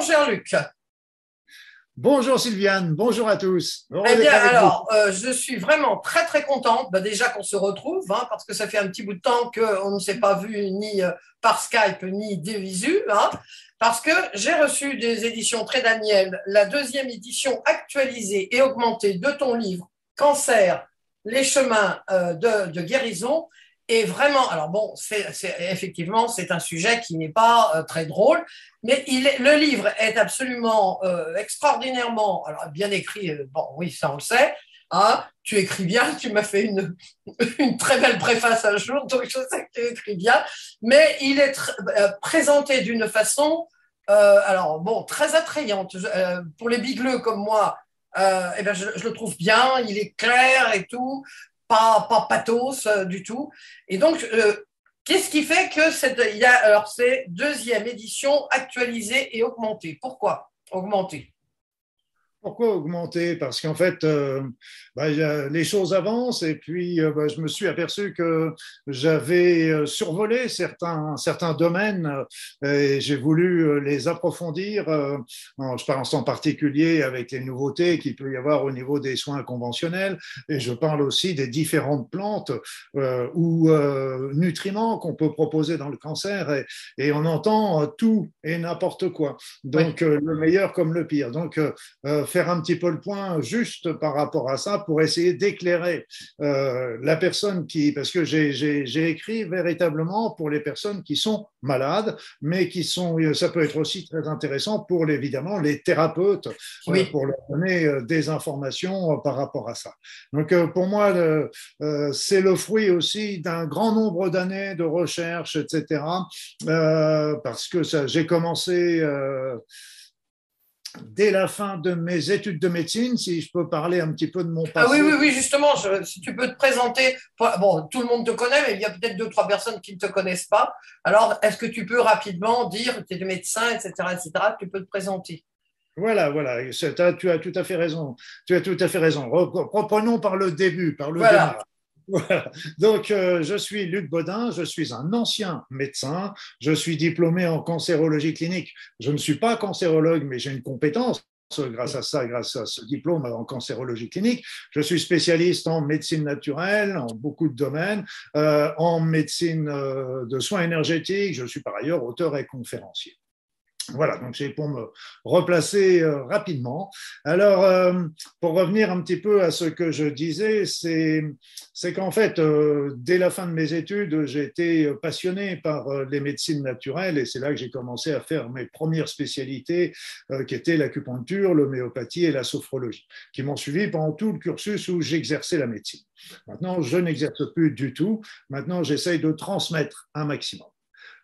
Bonjour, mon cher Luc. Bonjour Sylviane, bonjour à tous. eh bien, alors, euh, je suis vraiment très très contente, bah, déjà qu'on se retrouve, hein, parce que ça fait un petit bout de temps qu'on ne s'est pas vu ni euh, par Skype ni des visu, hein, parce que j'ai reçu des éditions Très Daniel, la deuxième édition actualisée et augmentée de ton livre Cancer, les chemins euh, de, guérison, et vraiment, alors bon, effectivement, c'est un sujet qui n'est pas euh, très drôle, mais le livre est absolument euh, extraordinairement, alors bien écrit, euh, bon, oui, ça on le sait, hein, tu écris bien, tu m'as fait une, très belle préface un jour, donc je sais que tu écris bien, mais il est présenté d'une façon, alors bon, très attrayante. pour les bigleux comme moi, eh ben je, le trouve bien, il est clair et tout pas, pas pathos euh, du tout. Et donc, euh, qu'est-ce qui fait que cette, y c'est deuxième édition actualisée et augmentée. Pourquoi augmentée? Pourquoi augmenter Parce qu'en fait, euh, bah, les choses avancent et puis euh, bah, je me suis aperçu que j'avais euh, survolé certains, certains domaines et j'ai voulu les approfondir. je pense en particulier avec les nouveautés qu'il peut y avoir au niveau des soins conventionnels et je parle aussi des différentes plantes ou nutriments qu'on peut proposer dans le cancer et, et on entend tout et n'importe quoi. Donc le meilleur comme le pire. Donc faire un petit peu le point juste par rapport à ça pour essayer d'éclairer euh, la personne qui, parce que j'ai écrit véritablement pour les personnes qui sont malades, mais qui sont, ça peut être aussi très intéressant pour évidemment les thérapeutes, euh, pour leur donner euh, des informations par rapport à ça. Donc pour moi, c'est le fruit aussi d'un grand nombre d'années de recherche, etc. parce que j'ai commencé dès la fin de mes études de médecine, si je peux parler un petit peu de mon passé. Ah oui, oui, oui, justement, si tu peux te présenter. Bon, tout le monde te connaît, mais il y a peut-être deux, trois personnes qui ne te connaissent pas. Alors, est-ce que tu peux rapidement dire, tu es médecin, etc., etc., tu peux te présenter? Voilà, voilà, tu as tout à fait raison. Tu as tout à fait raison. Reprenons par le début, par le voilà. Donc, euh, je suis Luc Baudin, je suis un ancien médecin, je suis diplômé en cancérologie clinique. Je ne suis pas cancérologue, mais j'ai une compétence grâce à ça, grâce à ce diplôme en cancérologie clinique. Je suis spécialiste en médecine naturelle, en beaucoup de domaines, euh, en médecine euh, de soins énergétiques. Je suis par ailleurs auteur et conférencier. Voilà, donc c'est pour me replacer euh, rapidement. Alors, euh, pour revenir un petit peu à ce que je disais, c'est qu'en fait, euh, dès la fin de mes études, j'ai été passionné par les médecines naturelles et c'est là que j'ai commencé à faire mes premières spécialités, qui étaient l'acupuncture, l'homéopathie et la sophrologie, qui m'ont suivi pendant tout le cursus où j'exerçais la médecine. Maintenant, je n'exerce plus du tout. Maintenant, j'essaye de transmettre un maximum.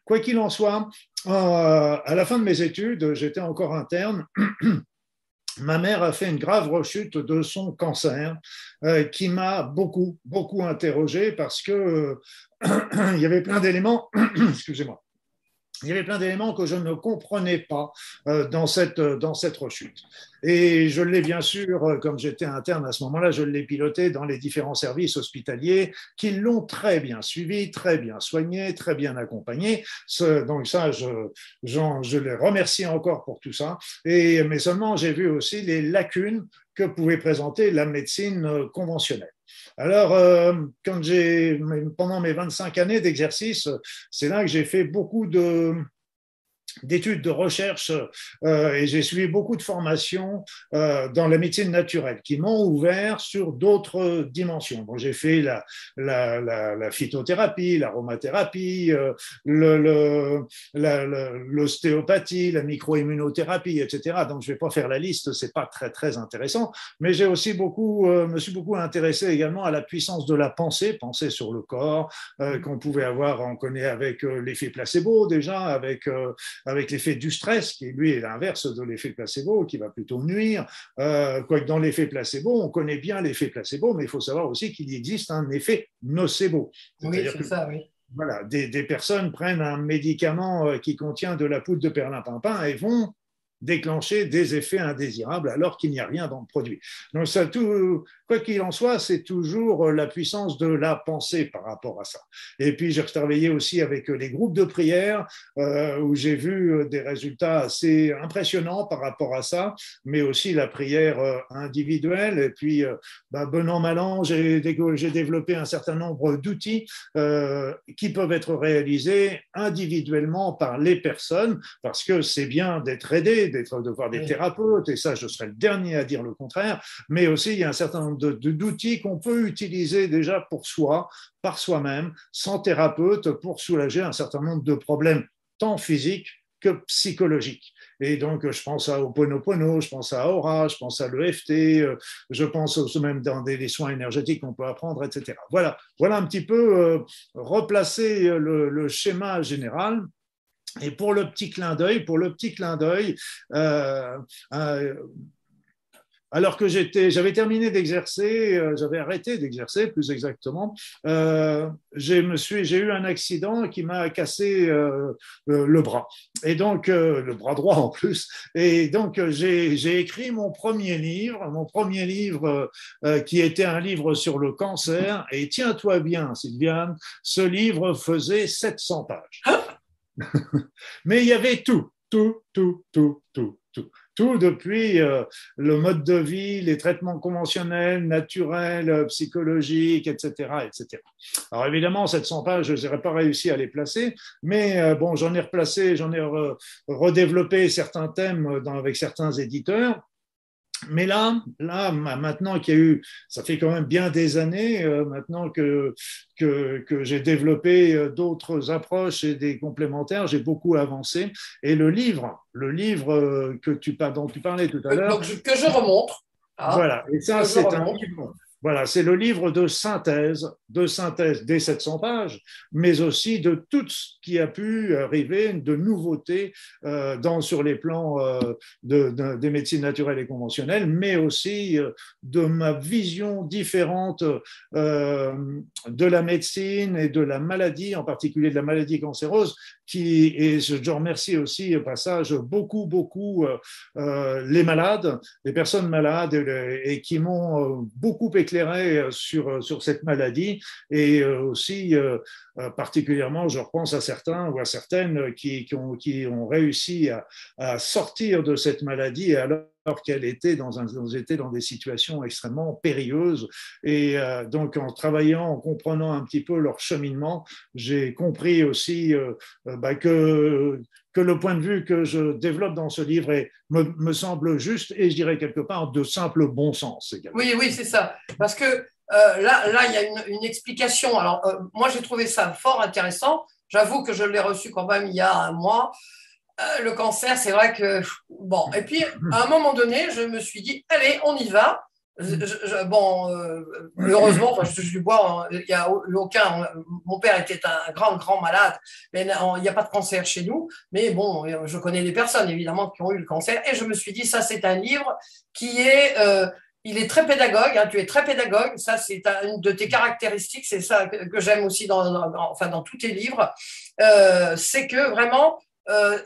Quoi qu'il en soit, euh, à la fin de mes études, j'étais encore interne. Ma mère a fait une grave rechute de son cancer euh, qui m'a beaucoup, beaucoup interrogé parce que euh, il y avait plein d'éléments, excusez-moi, il y avait plein d'éléments que je ne comprenais pas euh, dans, cette, dans cette rechute. Et je l'ai bien sûr, euh, comme j'étais interne à ce moment-là, je l'ai piloté dans les différents services hospitaliers qui l'ont très bien suivi, très bien soigné, très bien accompagné. Donc ça, je, je les remercie encore pour tout ça. Et, mais seulement, j'ai vu aussi les lacunes que pouvait présenter la médecine euh, conventionnelle. Alors, euh, quand j'ai, pendant mes 25 années d'exercice, c'est là que j'ai fait beaucoup de, d'études de recherche euh, et j'ai suivi beaucoup de formations euh, dans la médecine naturelle qui m'ont ouvert sur d'autres dimensions. Bon, j'ai fait la, la, la, la phytothérapie, l'aromathérapie, euh, l'ostéopathie, la, microimmunothérapie, etc. Donc, je vais pas faire la liste, c'est pas très très intéressant. Mais j'ai aussi beaucoup, euh, me suis beaucoup intéressé également à la puissance de la pensée, penser sur le corps euh, qu'on pouvait avoir, on connaît avec l'effet placebo déjà, avec avec l'effet du stress, qui lui est l'inverse de l'effet placebo, qui va plutôt nuire. Euh, quoique dans l'effet placebo, on connaît bien l'effet placebo, mais il faut savoir aussi qu'il existe un effet nocebo. Oui, c'est ça, oui. Voilà, des, des, personnes prennent un médicament euh, qui contient de la poudre de perlimpinpin et vont déclencher des effets indésirables alors qu'il n'y a rien dans le produit. Donc ça, tout, quoi qu'il en soit, c'est toujours la puissance de la pensée par rapport à ça. Et puis, j'ai travaillé aussi avec les groupes de prière euh, où j'ai vu des résultats assez impressionnants par rapport à ça, mais aussi la prière euh, individuelle. Et puis, euh, bah, bon an, mal an, j'ai développé un certain nombre d'outils euh, qui peuvent être réalisés individuellement par les personnes, parce que c'est bien d'être aidé, d'être de voir des thérapeutes, et ça, je serais le dernier à dire le contraire, mais aussi il y a un certain nombre d'outils qu'on peut utiliser déjà pour soi, par soi-même, sans thérapeute, pour soulager un certain nombre de problèmes, tant physiques que psychologiques. Et donc, je pense à Oponopono, je pense à Aura, je pense à l'EFT, euh, je pense aussi même dans des, soins énergétiques qu'on peut apprendre, etc. Voilà, voilà un petit peu euh, replacer le, le, schéma général. Et pour le petit clin d'œil, pour le petit clin d'œil, euh, alors que j'étais, j'avais terminé d'exercer, euh, j'avais arrêté d'exercer plus exactement, euh, j'ai, eu un accident qui m'a cassé euh, le bras, et donc le bras droit en plus, et donc j'ai, écrit mon premier livre, mon premier livre qui était un livre sur le cancer, et tiens-toi bien Sylviane, ce livre faisait 700 pages. Mais il y avait tout, tout, tout, tout, tout, tout tout depuis euh, le mode de vie, les traitements conventionnels, naturels, euh, psychologiques, etc., etc. Alors évidemment, 700 pages, je n'aurais pas réussi à les placer, mais euh, bon, j'en ai replacé, j'en ai redéveloppé certains thèmes avec certains éditeurs. Mais là, là, maintenant qu'il y a eu, ça fait quand même bien des années euh, maintenant que, que, que j'ai développé euh, d'autres approches et des complémentaires, j'ai beaucoup avancé. Et le livre, le livre euh, que tu, dont tu parlais tout à l'heure. Que je remontre. Hein, voilà, et ça, c'est un livre voilà, c'est le livre de synthèse, de synthèse des 700 pages, mais aussi de tout ce qui a pu arriver de nouveautés euh, sur les plans euh, de, des médecines naturelles et conventionnelles, mais aussi euh, de ma vision différente de la médecine et de la maladie, en particulier de la maladie cancéreuse, qui, et je remercie aussi au passage beaucoup, beaucoup les malades, les personnes malades et qui m'ont beaucoup éclairé euh, sur, euh, sur cette maladie. Et euh, aussi particulièrement, je repense à certains ou à certaines qui, qui, ont, qui ont, réussi à, à, sortir de cette maladie qu'elle était dans, un, dans des situations extrêmement périlleuses. Et donc, en travaillant, en comprenant un petit peu leur cheminement, j'ai compris aussi bah, que que le point de vue que je développe dans ce livre est, me, semble juste et je dirais quelque part de simple bon sens également. Oui, oui, c'est ça. Parce que euh, là, là, il y a une, explication. Alors, euh, moi, j'ai trouvé ça fort intéressant. J'avoue que je l'ai reçu quand même il y a un mois. Euh, le cancer, c'est vrai que bon. Et puis, à un moment donné, je me suis dit, allez, on y va bon, euh, heureusement, je, je bois, il n'y a aucun. Mon père était un grand, grand malade, mais il n'y a pas de cancer chez nous. Mais bon, je connais des personnes évidemment qui ont eu le cancer, et je me suis dit, ça, c'est un livre qui est. Euh, il est très pédagogue, hein, tu es très pédagogue, ça c'est une de tes caractéristiques, c'est ça que, j'aime aussi dans, enfin, dans tous tes livres, c'est que vraiment, euh,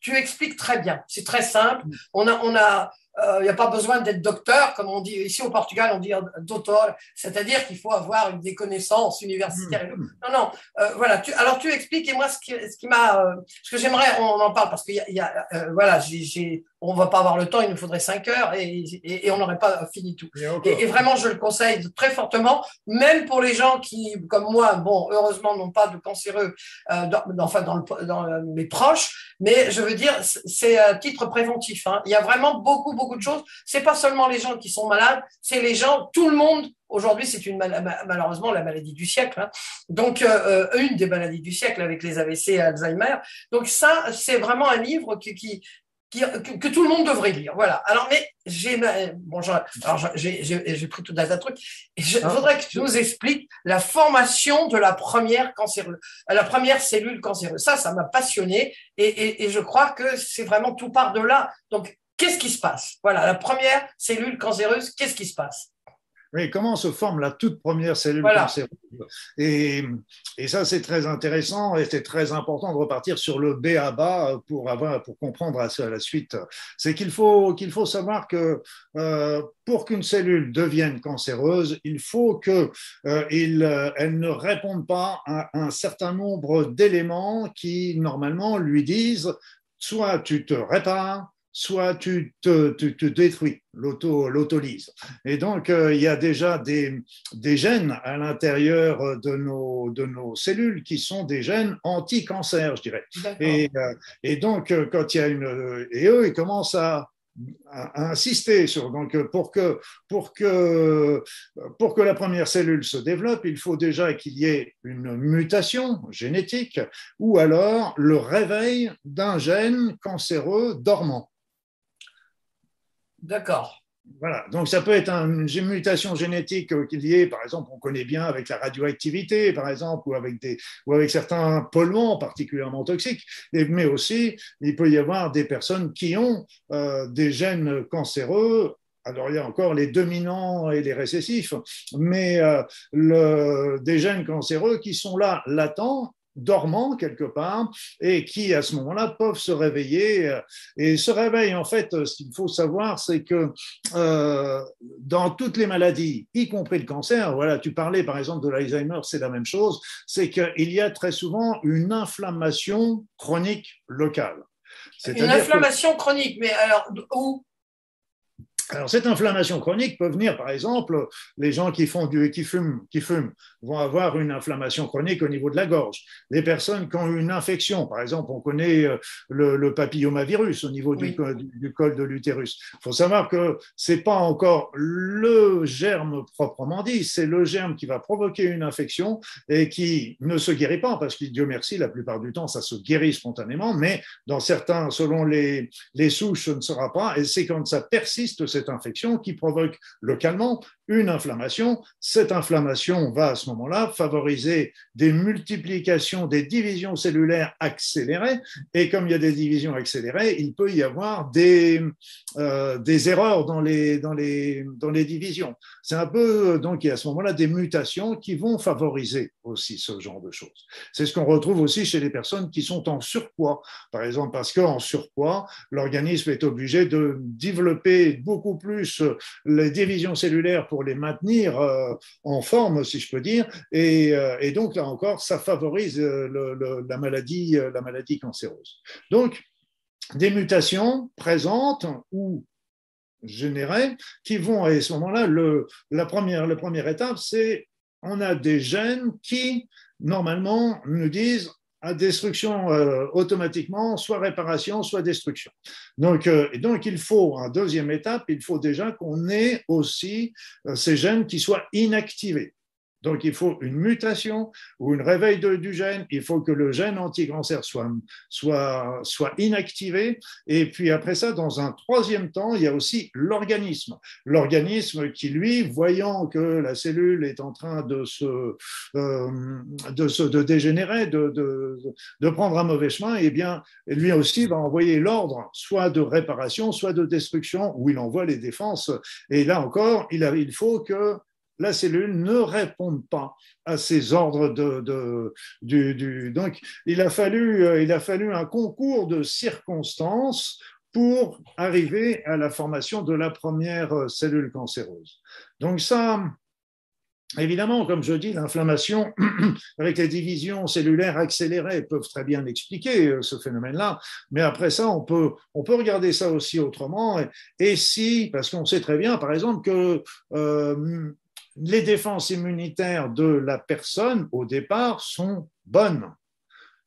tu expliques très bien, c'est très simple. On a, on a, il euh, n'y a pas besoin d'être docteur, comme on dit ici au Portugal, on dit docteur, c'est-à-dire qu'il faut avoir des connaissances universitaires. Mmh. Non, non, euh, voilà. Tu, alors tu expliques et moi ce qui, ce qui m'a, euh, ce que j'aimerais, on en parle parce qu'il y a, y a voilà, j'ai, on va pas avoir le temps, il nous faudrait cinq heures et, et, on n'aurait pas fini tout. Et, et, vraiment, je le conseille très fortement, même pour les gens qui, comme moi, bon, heureusement, n'ont pas de cancéreux, dans, enfin dans, le, dans mes proches, mais je veux dire, c'est à titre préventif. Hein. Il y a vraiment beaucoup, beaucoup de choses. C'est pas seulement les gens qui sont malades, c'est les gens, tout le monde. Aujourd'hui, c'est une malheureusement la maladie du siècle. Hein. Donc, euh, euh, une des maladies du siècle avec les AVC et Alzheimer. Donc ça, c'est vraiment un livre qui, qui, que, tout le monde devrait lire. Voilà. Alors, mais j'ai bon, j'ai pris tout un tas de trucs. Et je ah. voudrais que tu nous expliques la formation de la première cancéreuse, la première cellule cancéreuse. Ça, ça m'a passionné et, et, et, je crois que c'est vraiment tout part de là. Donc, qu'est-ce qui se passe? Voilà, la première cellule cancéreuse, qu'est-ce qui se passe? Oui, comment se forme la toute première cellule cancéreuse et, et, ça, c'est très intéressant et c'est très important de repartir sur le B à bas pour, avoir, pour comprendre à, la suite. C'est qu'il faut, qu'il faut savoir que euh, pour qu'une cellule devienne cancéreuse, il faut qu'elle euh, euh, elle ne réponde pas à un certain nombre d'éléments qui, normalement, lui disent soit tu te répares, soit tu te, tu détruis, l'autolyse. Et donc, euh, il y a déjà des, des gènes à l'intérieur de nos, de nos cellules qui sont des gènes anti-cancer, je dirais. Et, euh, et, donc, euh, quand il y a une... Et eux, ils commencent à, à, insister sur donc pour que pour que pour que la première cellule se développe, il faut déjà qu'il y ait une mutation génétique ou alors le réveil d'un gène cancéreux dormant. D'accord. Voilà, donc ça peut être une mutation génétique y ait, par exemple, on connaît bien avec la radioactivité, par exemple, ou avec, des, ou avec certains polluants particulièrement toxiques, mais aussi il peut y avoir des personnes qui ont euh, des gènes cancéreux. Alors il y a encore les dominants et les récessifs, mais euh, des gènes cancéreux qui sont là latents dormants quelque part et qui à ce moment-là peuvent se réveiller. Et ce réveil, en fait, ce qu'il faut savoir, c'est que euh, dans toutes les maladies, y compris le cancer, voilà, tu parlais par exemple de l'Alzheimer, c'est la même chose, c'est qu'il y a très souvent une inflammation chronique locale. Une inflammation chronique, mais alors où? Alors, cette inflammation chronique peut venir, par exemple, les gens qui, font du, qui, fument, qui fument vont avoir une inflammation chronique au niveau de la gorge. Les personnes qui ont une infection, par exemple, on connaît euh, le, papillomavirus au niveau du, du, col de l'utérus. Il faut savoir que c'est pas encore le germe proprement dit, c'est le germe qui va provoquer une infection et qui ne se guérit pas, parce que Dieu merci, la plupart du temps, ça se guérit spontanément, mais dans certains, selon les, les souches, ce ne sera pas, et c'est quand ça persiste, cette infection qui provoque localement une inflammation. Cette inflammation va à ce moment-là favoriser des multiplications, des divisions cellulaires accélérées. Et comme il y a des divisions accélérées, il peut y avoir des, euh, des erreurs dans les, dans, les, dans les divisions. C'est un peu, donc, il y a à ce moment-là des mutations qui vont favoriser aussi ce genre de choses. C'est ce qu'on retrouve aussi chez les personnes qui sont en surpoids, par exemple, parce qu'en surpoids, l'organisme est obligé de développer beaucoup plus les divisions cellulaires pour les maintenir euh, en forme, si je peux dire. Et, euh, donc, là encore, ça favorise la, maladie, la maladie cancéreuse. Donc, des mutations présentes ou générées qui vont, à ce moment-là, la, première, la première étape, c'est on a des gènes qui, normalement, nous disent à destruction euh, automatiquement, soit réparation, soit destruction. Donc, euh, donc, il faut, en deuxième étape, il faut déjà qu'on ait aussi euh, ces gènes qui soient inactivés. Donc, il faut une mutation ou une réveil du gène. Il faut que le gène anti-cancer soit, soit, inactivé. Et puis après ça, dans un troisième temps, il y a aussi l'organisme. L'organisme qui, lui, voyant que la cellule est en train de se, euh, de, dégénérer, de, prendre un mauvais chemin, eh bien, lui aussi va envoyer l'ordre, soit de réparation, soit de destruction, où il envoie les défenses. Et là encore, il faut que la cellule ne répond pas à ces ordres de, du, donc il a fallu euh, il a fallu un concours de circonstances pour arriver à la formation de la première euh, cellule cancéreuse. Donc ça, Évidemment, comme je dis, l'inflammation avec les divisions cellulaires accélérées peuvent très bien expliquer euh, ce phénomène-là, mais après ça, on peut, on peut regarder ça aussi autrement. Et, si, parce qu'on sait très bien, par exemple, que les défenses immunitaires de la personne, au départ, sont bonnes.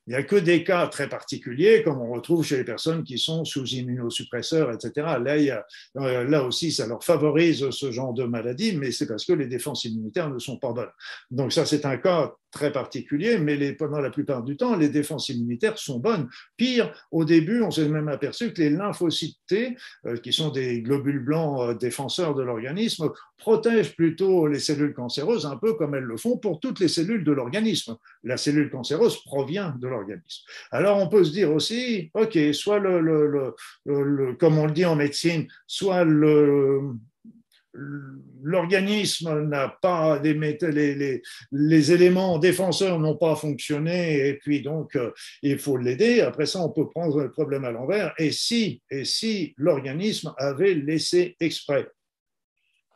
Il n'y a que des cas très particuliers, comme on retrouve chez les personnes qui sont sous immunosuppresseurs, etc. Là, euh, là aussi, ça leur favorise ce genre de maladie, mais c'est parce que les défenses immunitaires ne sont pas bonnes. Donc ça, c'est un cas très particulier, mais les, pendant la plupart du temps, les défenses immunitaires sont bonnes. Pire, au début, on s'est même aperçu que les lymphocytes T, euh, qui sont des globules blancs euh, défenseurs de l'organisme, protègent plutôt les cellules cancéreuses, un peu comme elles le font pour toutes les cellules de l'organisme. La cellule cancéreuse provient de l'organisme. Alors, on peut se dire aussi, OK, soit le, le, le, le comme on le dit en médecine, soit le l'organisme n'a pas les, les, les, éléments défenseurs n'ont pas fonctionné et puis donc euh, il faut l'aider. Après ça, on peut prendre le problème à l'envers. Et si, et si l'organisme avait laissé exprès?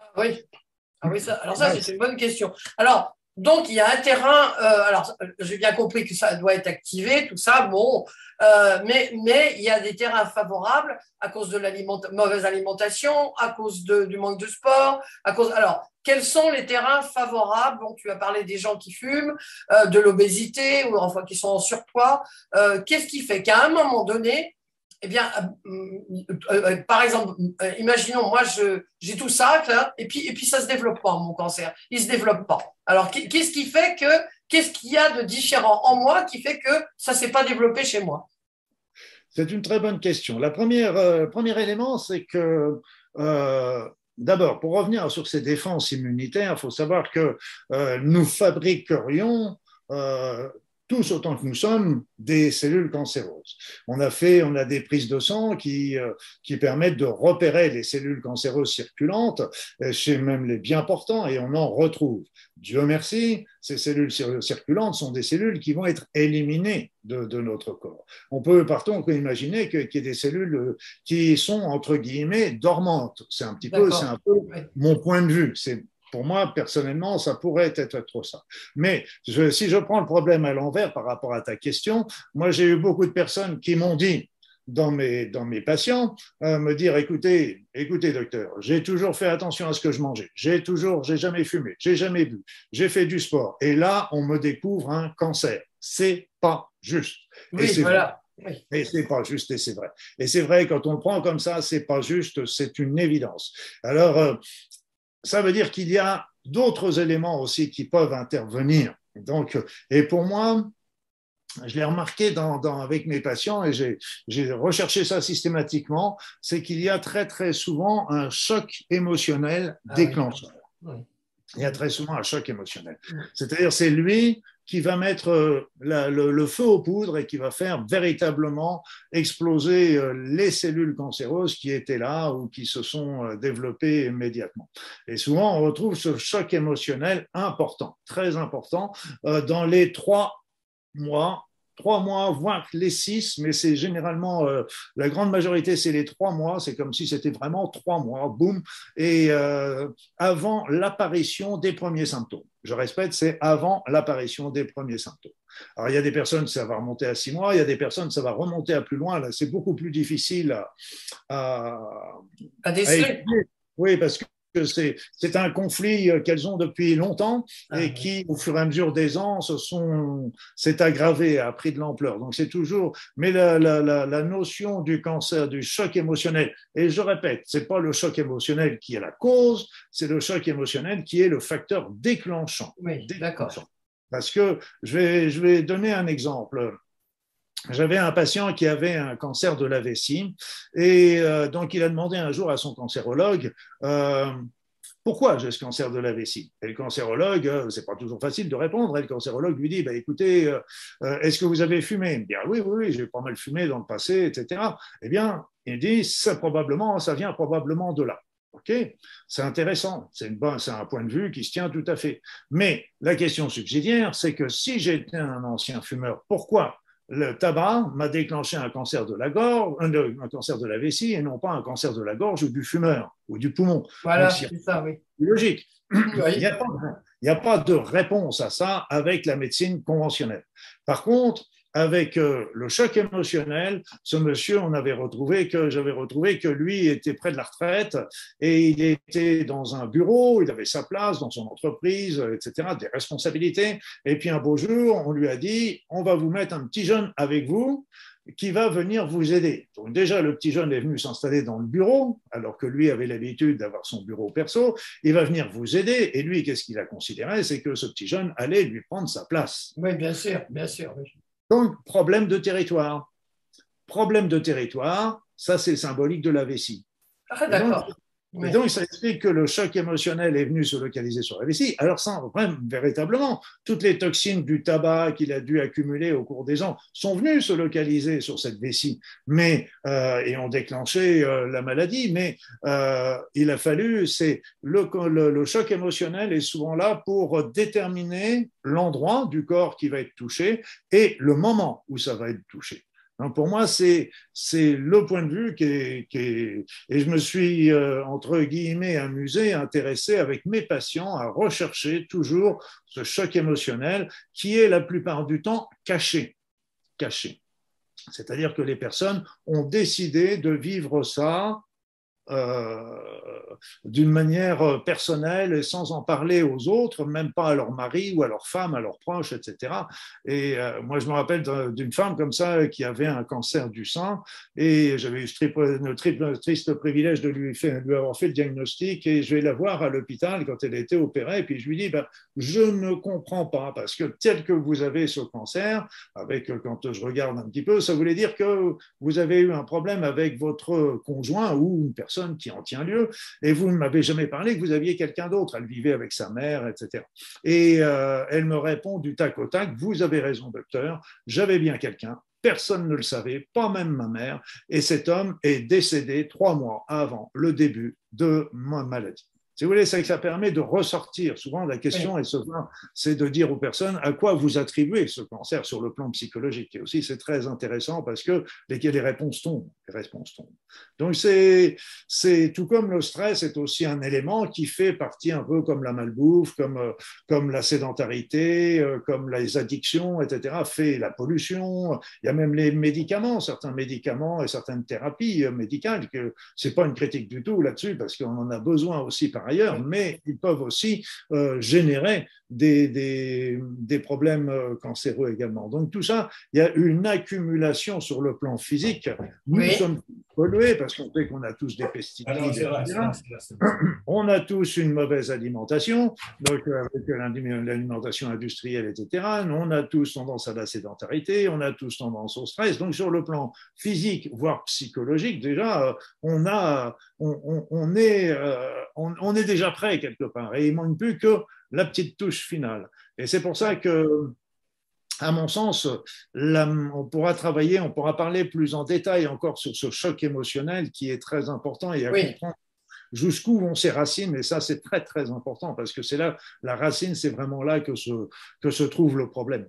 Ah Oui. Ah oui, ça, alors ça, c'est une bonne question. Alors, donc, il y a un terrain, euh, alors j'ai bien compris que ça doit être activé, tout ça, bon, euh, mais, mais il y a des terrains favorables à cause de la mauvaise alimentation, à cause de, du manque de sport, à cause. Alors, quels sont les terrains favorables? Bon, tu as parlé des gens qui fument, euh, de l'obésité ou enfin qui sont en surpoids. Qu'est-ce qui fait qu'à un moment donné, eh bien, euh, euh, euh, par exemple, imaginons, moi, j'ai tout ça, et puis, et puis ça ne se développe pas, mon cancer. Il ne se développe pas. Alors, qu'est-ce qui fait que, qu'est-ce qu'il y a de différent en moi qui fait que ça ne s'est pas développé chez moi? C'est une très bonne question. La première, premier élément, c'est que, d'abord, pour revenir sur ces défenses immunitaires, il faut savoir que nous fabriquerions tous autant que nous sommes des cellules cancéreuses. On a fait, on a des prises de sang qui, euh, qui permettent de repérer les cellules cancéreuses circulantes euh, chez même les bien portants et on en retrouve. Dieu merci, ces cellules circulantes sont des cellules qui vont être éliminées de, de notre corps. On peut par contre imaginer qu'il y ait des cellules euh, qui sont entre guillemets dormantes. C'est un petit peu, c'est un peu mon point de vue. C'est pour moi, personnellement, ça pourrait être trop ça. Mais si je prends le problème à l'envers par rapport à ta question, moi, j'ai eu beaucoup de personnes qui m'ont dit, dans mes, dans mes patients, euh, me dire écoutez, écoutez, docteur, j'ai toujours fait attention à ce que je mangeais, j'ai toujours, j'ai jamais fumé, j'ai jamais bu, j'ai fait du sport, et là, on me découvre un cancer. C'est pas juste. Oui, et voilà. Oui. Et c'est pas juste et c'est vrai. Et c'est vrai, quand on le prend comme ça, c'est pas juste, c'est une évidence. Alors, euh, ça veut dire qu'il y a d'autres éléments aussi qui peuvent intervenir. Donc, et pour moi, je l'ai remarqué dans, avec mes patients et j'ai recherché ça systématiquement, c'est qu'il y a très très souvent un choc émotionnel ah déclencheur. Il y a très souvent un choc émotionnel. C'est-à-dire, c'est lui qui va mettre euh, le, feu aux poudres et qui va faire véritablement exploser euh, les cellules cancéreuses qui étaient là ou qui se sont euh, développées immédiatement. Et souvent, on retrouve ce choc émotionnel important, très important, dans les trois mois trois mois, voire les six, mais c'est généralement, euh, la grande majorité, c'est les trois mois, c'est comme si c'était vraiment trois mois, boum, et euh, avant l'apparition des premiers symptômes. Je répète, c'est avant l'apparition des premiers symptômes. Alors, il y a des personnes, ça va remonter à six mois, il y a des personnes, ça va remonter à plus loin, là, c'est beaucoup plus difficile à, à, à déceler. Oui, parce que c'est un conflit euh, qu'elles ont depuis longtemps ah et qui, au fur et à mesure des ans, s'est aggravé, a pris de l'ampleur. Donc c'est toujours, mais la, la, notion du cancer, du choc émotionnel, et je répète, c'est pas le choc émotionnel qui est la cause, c'est le choc émotionnel qui est le facteur déclenchant. Oui, d'accord. Parce que je vais, je vais donner un exemple j'avais un patient qui avait un cancer de la vessie et euh, donc il a demandé un jour à son cancérologue euh, pourquoi j'ai ce cancer de la vessie? Et le cancérologue, euh, c'est pas toujours facile de répondre. Et le cancérologue lui dit bah, écoutez, est-ce que vous avez fumé? Il me dit ah oui, oui, oui, j'ai pas mal fumé dans le passé, etc. Eh bien, il dit ça probablement, ça vient probablement de là. OK, c'est intéressant, c'est un point de vue qui se tient tout à fait. Mais la question subsidiaire, c'est que si j'étais un ancien fumeur, pourquoi le tabac m'a déclenché un cancer de la gorge, un, cancer de la vessie et non pas un cancer de la gorge ou du fumeur ou du poumon. Voilà, c'est ça, oui. Logique. Il n'y a, pas de réponse à ça avec la médecine conventionnelle. Par contre, avec euh, le choc émotionnel, ce monsieur, on avait retrouvé que j'avais retrouvé que lui était près de la retraite et il était dans un bureau, il avait sa place dans son entreprise, etc., des responsabilités. Et puis un beau jour, on lui a dit, on va vous mettre un petit jeune avec vous qui va venir vous aider. Donc déjà, le petit jeune est venu s'installer dans le bureau, alors que lui avait l'habitude d'avoir son bureau perso. Il va venir vous aider. Et lui, qu'est-ce qu'il a considéré? C'est que ce petit jeune allait lui prendre sa place. Oui, bien sûr, bien sûr. Donc, problème de territoire. Problème de territoire, ça c'est symbolique de la vessie. Ah, d'accord. Et donc, ça explique que le choc émotionnel est venu se localiser sur la vessie. Alors, ça, même, véritablement, toutes les toxines du tabac qu'il a dû accumuler au cours des ans sont venues se localiser sur cette vessie mais, euh, et ont déclenché euh, la maladie. Mais euh, il a fallu, c'est le, le, le choc émotionnel est souvent là pour déterminer l'endroit du corps qui va être touché et le moment où ça va être touché. Donc pour moi, c'est le point de vue qui est, qui est, et je me suis euh, entre guillemets amusé, intéressé avec mes patients à rechercher toujours ce choc émotionnel qui est la plupart du temps caché, caché. C'est-à-dire que les personnes ont décidé de vivre ça euh, d'une manière personnelle et sans en parler aux autres, même pas à leur mari ou à leur femme, à leurs proches, etc. Et euh, moi, je me rappelle d'une femme comme ça qui avait un cancer du sein et j'avais eu le triste privilège de lui, avoir fait le diagnostic et je vais la voir à l'hôpital quand elle a été opérée et puis je lui dis, ben, je ne comprends pas parce que tel que vous avez ce cancer, avec quand je regarde un petit peu, ça voulait dire que vous avez eu un problème avec votre conjoint ou une personne qui en tient lieu, et vous ne m'avez jamais parlé que vous aviez quelqu'un d'autre. Elle vivait avec sa mère, etc. Et euh, elle me répond du tac au tac, vous avez raison, docteur, j'avais bien quelqu'un, personne ne le savait, pas même ma mère, et cet homme est décédé trois mois avant le début de ma maladie. Si vous voulez, c'est que ça permet de ressortir. Souvent, la question est souvent, c'est de dire aux personnes à quoi vous attribuez ce cancer sur le plan psychologique. Et aussi, c'est très intéressant parce que les, les réponses tombent. Les réponses tombent. Donc, c'est, c'est tout comme le stress est aussi un élément qui fait partie un peu comme la malbouffe, comme, comme la sédentarité, euh, comme les addictions, etc. Fait la pollution. Il y a même les médicaments, certains médicaments et certaines thérapies médicales. Que c'est pas une critique du tout là-dessus parce qu'on en a besoin aussi par ailleurs, mais ils peuvent aussi euh, générer des, des, des, problèmes euh, cancéreux également. Donc tout ça, il y a une accumulation sur le plan physique. Nous sommes pollués parce qu'on sait qu'on a tous des pesticides. on a tous une mauvaise alimentation, donc euh, avec l'alimentation industrielle, etc. On a tous tendance à la sédentarité, on a tous tendance au stress. Donc sur le plan physique, voire psychologique, déjà, on a, on, on, est, on, on est déjà prêt quelque part. Et il manque plus que la petite touche finale. Et c'est pour ça que, à mon sens, on pourra travailler, on pourra parler plus en détail encore sur ce choc émotionnel qui est très important et à comprendre jusqu'où vont ces racines. Et ça, c'est très, très important parce que c'est là, la racine, c'est vraiment là que se, que se trouve le problème.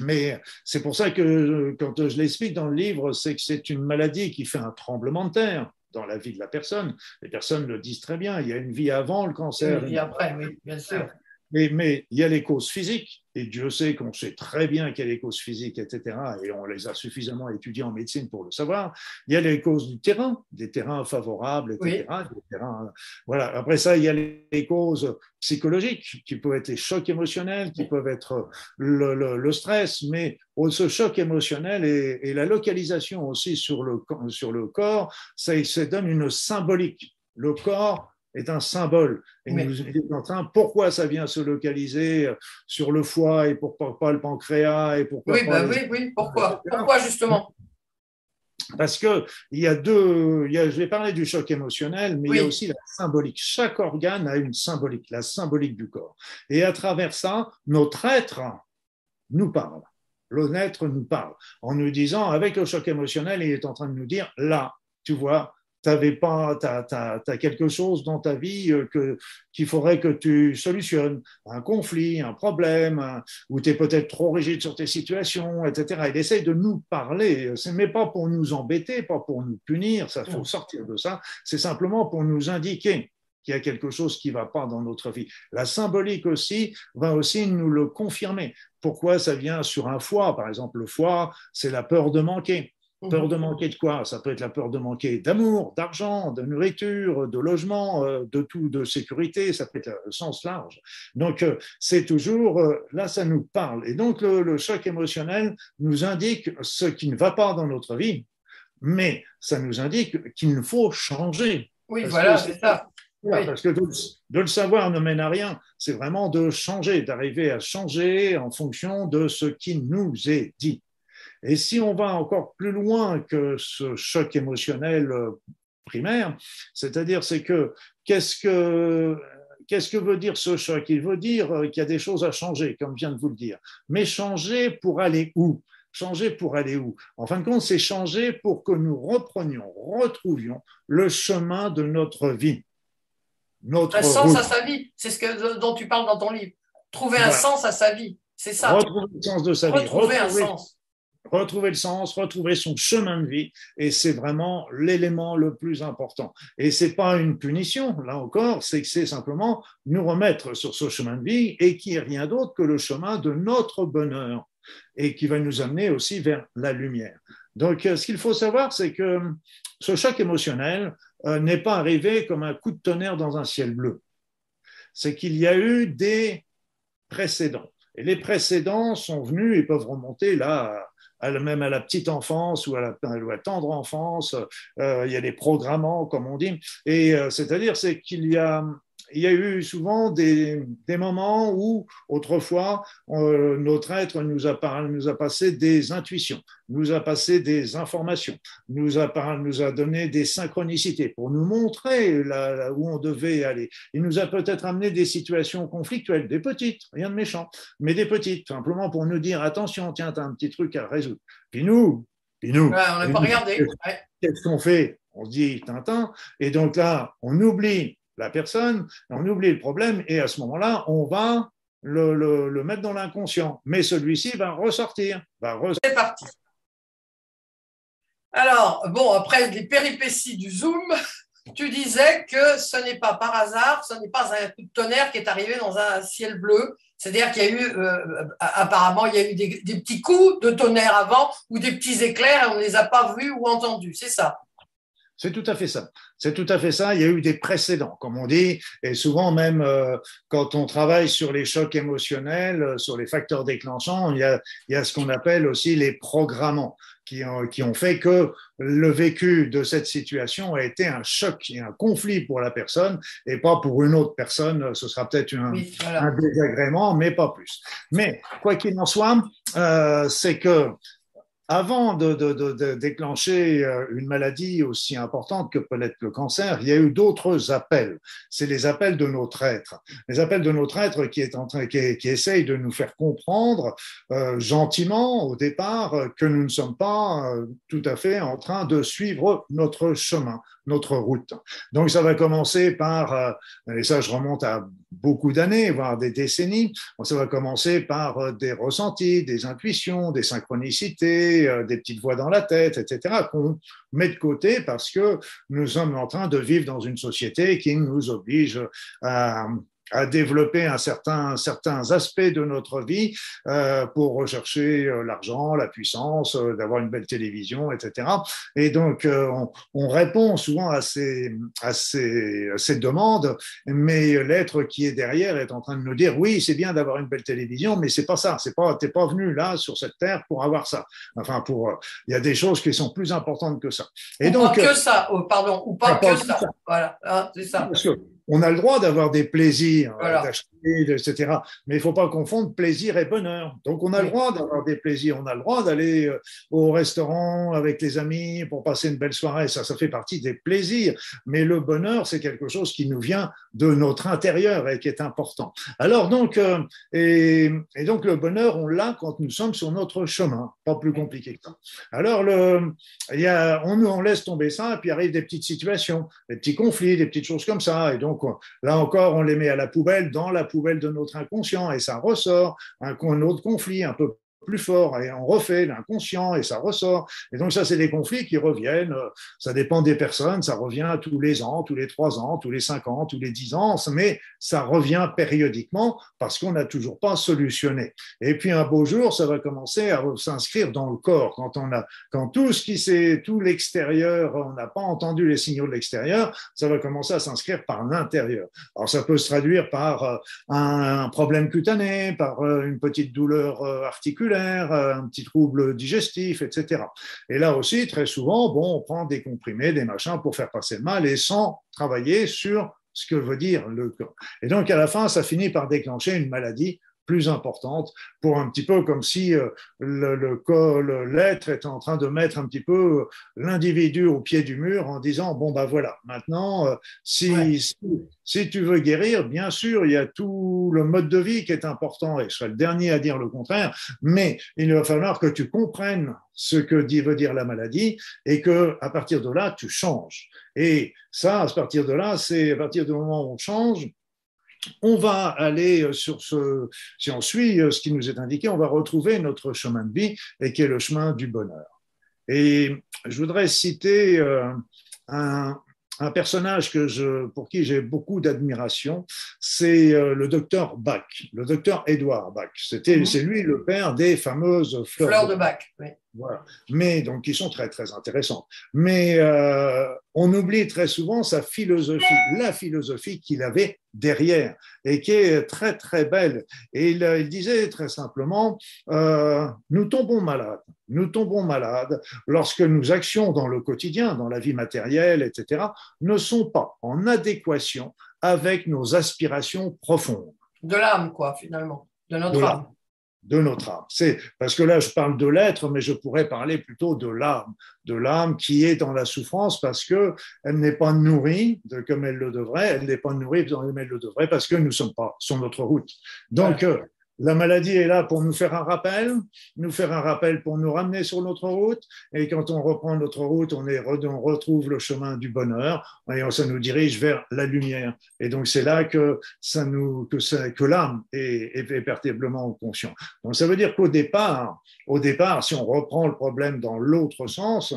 Mais c'est pour ça que quand je l'explique dans le livre, c'est que c'est une maladie qui fait un tremblement de terre dans la vie de la personne. Les personnes le disent très bien, il y a une vie avant le cancer. Une vie après, oui, bien sûr. Mais, mais, il y a les causes physiques, et Dieu sait qu'on sait très bien qu'il y a les causes physiques, etc., et on les a suffisamment étudiées en médecine pour le savoir. Il y a les causes du terrain, des terrains favorables, etc. voilà. Après ça, il y a les causes psychologiques, qui peuvent être les chocs émotionnels, qui peuvent être le, le, stress, mais ce choc émotionnel et, et, la localisation aussi sur le, sur le corps, ça, ça donne une symbolique. Le corps est un symbole. Et nous en train, pourquoi ça vient se localiser euh, sur le foie et pourquoi pas le pancréas et pourquoi Oui, bah oui, oui, pourquoi? Pourquoi justement? Parce que il y a deux, il y a, je vais parler du choc émotionnel, mais il y a aussi la symbolique. Chaque organe a une symbolique, la symbolique du corps. Et à travers ça, notre être nous parle. L'être nous parle. En nous disant, avec le choc émotionnel, il est en train de nous dire, là, tu vois, tu pas, as, quelque chose dans ta vie euh, que, qu'il faudrait que tu solutionnes, un conflit, un problème, ou tu es peut-être trop rigide sur tes situations, etc. Il essaye de nous parler, mais pas pour nous embêter, pas pour nous punir, ça faut sortir de ça, c'est simplement pour nous indiquer qu'il y a quelque chose qui ne va pas dans notre vie. La symbolique aussi va aussi nous le confirmer. Pourquoi ça vient sur un foie? Par exemple, le foie, c'est la peur de manquer. Peur mhm. de manquer de quoi? Ça peut être la peur de manquer d'amour, d'argent, de nourriture, de logement, euh, de tout, de sécurité, ça peut être le sens large. Donc, euh, c'est toujours, euh, là, ça nous parle. Et donc, le, choc émotionnel nous indique ce qui ne va pas dans notre vie, mais ça nous indique qu'il faut changer. Oui, voilà, c'est ça. Parce que de, de, le savoir ne mène à rien, c'est vraiment de changer, d'arriver à changer en fonction de ce qui nous est dit. Et si on va encore plus loin que ce choc émotionnel euh, primaire. C'est-à-dire, c'est que qu'est-ce que qu'est-ce que veut dire ce choc? Il veut dire qu'il y a des choses à changer, comme vient de vous le dire. Mais changer pour aller où? Changer pour aller où? En fin de compte, c'est changer pour que nous reprenions, retrouvions le chemin de notre vie. Notre un sens à sa vie, c'est ce que, dont tu parles dans ton livre. Trouver un sens à sa vie, c'est ça. Retrouver le sens de sa vie. Retrouver un sens retrouver le sens, retrouver son chemin de vie, et c'est vraiment l'élément le plus important. Et c'est pas une punition, là encore, c'est que c'est simplement nous remettre sur ce chemin de vie et qui est rien d'autre que le chemin de notre bonheur et qui va nous amener aussi vers la lumière. Donc, ce qu'il faut savoir, c'est que ce choc émotionnel euh, n'est pas arrivé comme un coup de tonnerre dans un ciel bleu. C'est qu'il y a eu des précédents. Et les précédents sont venus et peuvent remonter là même à la petite enfance ou à la, tendre enfance. Euh, il y a des programmants, comme on dit. Et euh, c'est-à-dire, c'est qu'il y a il y a eu souvent des, moments où, autrefois, euh, notre être nous a, nous a passé des intuitions, nous a passé des informations, nous a, nous a donné des synchronicités pour nous montrer là, où on devait aller. Il nous a peut-être amené des situations conflictuelles, des petites, rien de méchant, mais des petites, simplement pour nous dire attention, tiens, tu as un petit truc à résoudre. Puis nous, puis nous, on n'a pas regardé. Qu'est-ce qu'on fait? On se dit Tintin, et donc là, on oublie la personne, on oublie le problème et à ce moment-là, on va le, mettre dans l'inconscient. Mais celui-ci va ressortir. Va C'est parti. Alors, bon, après les péripéties du Zoom, tu disais que ce n'est pas par hasard, ce n'est pas un coup de tonnerre qui est arrivé dans un ciel bleu. C'est-à-dire qu'il y a eu, euh, apparemment, il y a eu des, des, petits coups de tonnerre avant ou des petits éclairs et on ne les a pas vus ou entendus. C'est ça. C'est tout à fait ça. C'est tout à fait ça. Il y a eu des précédents, comme on dit, et souvent même euh, quand on travaille sur les chocs émotionnels, euh, sur les facteurs déclenchants, il y a, il y a ce qu'on appelle aussi les programmants qui ont, qui ont fait que le vécu de cette situation a été un choc et un conflit pour la personne et pas pour une autre personne. Ce sera peut-être un, un, désagrément, mais pas plus. Mais quoi qu'il en soit, euh, c'est que avant de, déclencher euh, une maladie aussi importante que peut être le cancer, il y a eu d'autres appels. C'est les appels de notre être. Les appels de notre être qui, est en train, qui, qui essayent de nous faire comprendre euh, gentiment au départ que nous ne sommes pas euh, tout à fait en train de suivre notre chemin, notre route. Donc ça va commencer par, et ça je remonte à beaucoup d'années, voire des décennies, ça va commencer par des ressentis, des intuitions, des synchronicités, euh, des petites voix dans la tête, etc., qu'on met de côté parce que nous sommes en train de vivre dans une société qui nous oblige à à développer un certain, certains aspects de notre vie euh, pour rechercher euh, l'argent, la puissance, euh, d'avoir une belle télévision, etc. Et donc, euh, on, on, répond souvent à ces, à, ces, ces demandes, mais l'être qui est derrière est en train de nous dire oui, c'est bien d'avoir une belle télévision, mais c'est pas ça. C'est pas, t'es pas venu là sur cette terre pour avoir ça. Enfin, pour, il y a des choses qui sont plus importantes que ça. Et ou donc, pas que ça, oh, pardon, ou pas, que, ça. Voilà, hein, c'est ça on a le droit d'avoir des plaisirs, d'acheter, etc. Mais il faut pas confondre plaisir et bonheur. Donc, on a le droit d'avoir des plaisirs. On a le droit d'aller euh, au restaurant avec les amis pour passer une belle soirée. Ça, ça fait partie des plaisirs. Mais le bonheur, c'est quelque chose qui nous vient de notre intérieur et qui est important. Alors, donc, euh, et, donc, le bonheur, on l'a quand nous sommes sur notre chemin. Pas plus compliqué que ça. Alors, le, il y a, on, on laisse tomber ça et puis arrivent des petites situations, des petits conflits, des petites choses comme ça. Et donc, là encore, on les met à la poubelle, dans la poubelle de notre inconscient, et ça ressort un, autre conflit un peu plus fort et on refait l'inconscient et ça ressort. Et donc ça, c'est des conflits qui reviennent. Ça dépend des personnes. Ça revient tous les ans, tous les trois ans, tous les cinq ans, tous les dix ans, mais ça revient périodiquement parce qu'on n'a toujours pas solutionné. Et puis un beau jour, ça va commencer à s'inscrire dans le corps. Quand on a, quand tout ce qui c'est, tout l'extérieur, on n'a pas entendu les signaux de l'extérieur, ça va commencer à s'inscrire par l'intérieur. Alors ça peut se traduire par euh, un problème cutané, par euh, une petite douleur euh, articulaire euh, un petit trouble digestif, etc. Et là aussi, très souvent, bon, on prend des comprimés, des machins pour faire passer le mal et sans travailler sur ce que veut dire le corps. Et donc, à la fin, ça finit par déclencher une maladie plus importante pour un petit peu comme si euh, le, le, l'être était en train de mettre un petit peu l'individu au pied du mur en disant bon ben voilà maintenant euh, si, si, si tu veux guérir bien sûr il y a tout le mode de vie qui est important et je serai le dernier à dire le contraire mais il va falloir que tu comprennes ce que dit, veut dire la maladie et que à partir de là tu changes. Et ça à partir de là c'est à partir du moment où on change on va aller sur ce, si on suit ce qui nous est indiqué, on va retrouver notre chemin de vie et qui est le chemin du bonheur. Et je voudrais citer euh, un, un personnage que je, pour qui j'ai beaucoup d'admiration, c'est euh, le docteur Bach, le docteur Édouard Bach. C'était, mhm. C'est lui le père des fameuses fleurs, de, Bach. Oui. Voilà. Mais donc, qui sont très, très intéressantes. Mais euh, on oublie très souvent sa philosophie, la philosophie qu'il avait derrière et qui est très, très belle. Et il, il disait très simplement, euh, nous tombons malades. Nous tombons malades lorsque nos actions dans le quotidien, dans la vie matérielle, etc., ne sont pas en adéquation avec nos aspirations profondes. De l'âme, quoi, finalement, de notre âme de notre âme. C'est parce que là, je parle de l'être, mais je pourrais parler plutôt de l'âme, de l'âme qui est dans la souffrance parce que elle n'est pas nourrie de, comme elle le devrait, elle n'est pas nourrie comme elle le devrait parce que nous ne sommes pas sur notre route. Donc, euh, la maladie est là pour nous faire un rappel, nous faire un rappel pour nous ramener sur notre route. Et quand on reprend notre route, on, est, on retrouve le chemin du bonheur et ça nous dirige vers la lumière. Et donc c'est là que ça nous que, que l'âme est, est, conscient. Donc ça veut dire qu'au départ, au départ, si on reprend le problème dans l'autre sens,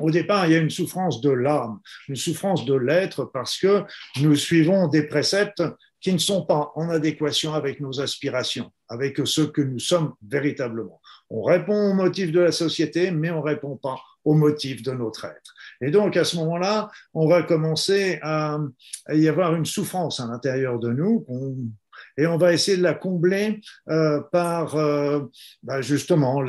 au départ, il y a une souffrance de l'âme, une souffrance de l'être parce que nous suivons des préceptes qui ne sont pas en adéquation avec nos aspirations, avec ce que nous sommes véritablement. On répond aux motifs de la société, mais on ne répond pas aux motifs de notre être. Et donc, à ce moment-là, on va commencer à, y avoir une souffrance à l'intérieur de nous et on va essayer de la combler euh, par euh, bah justement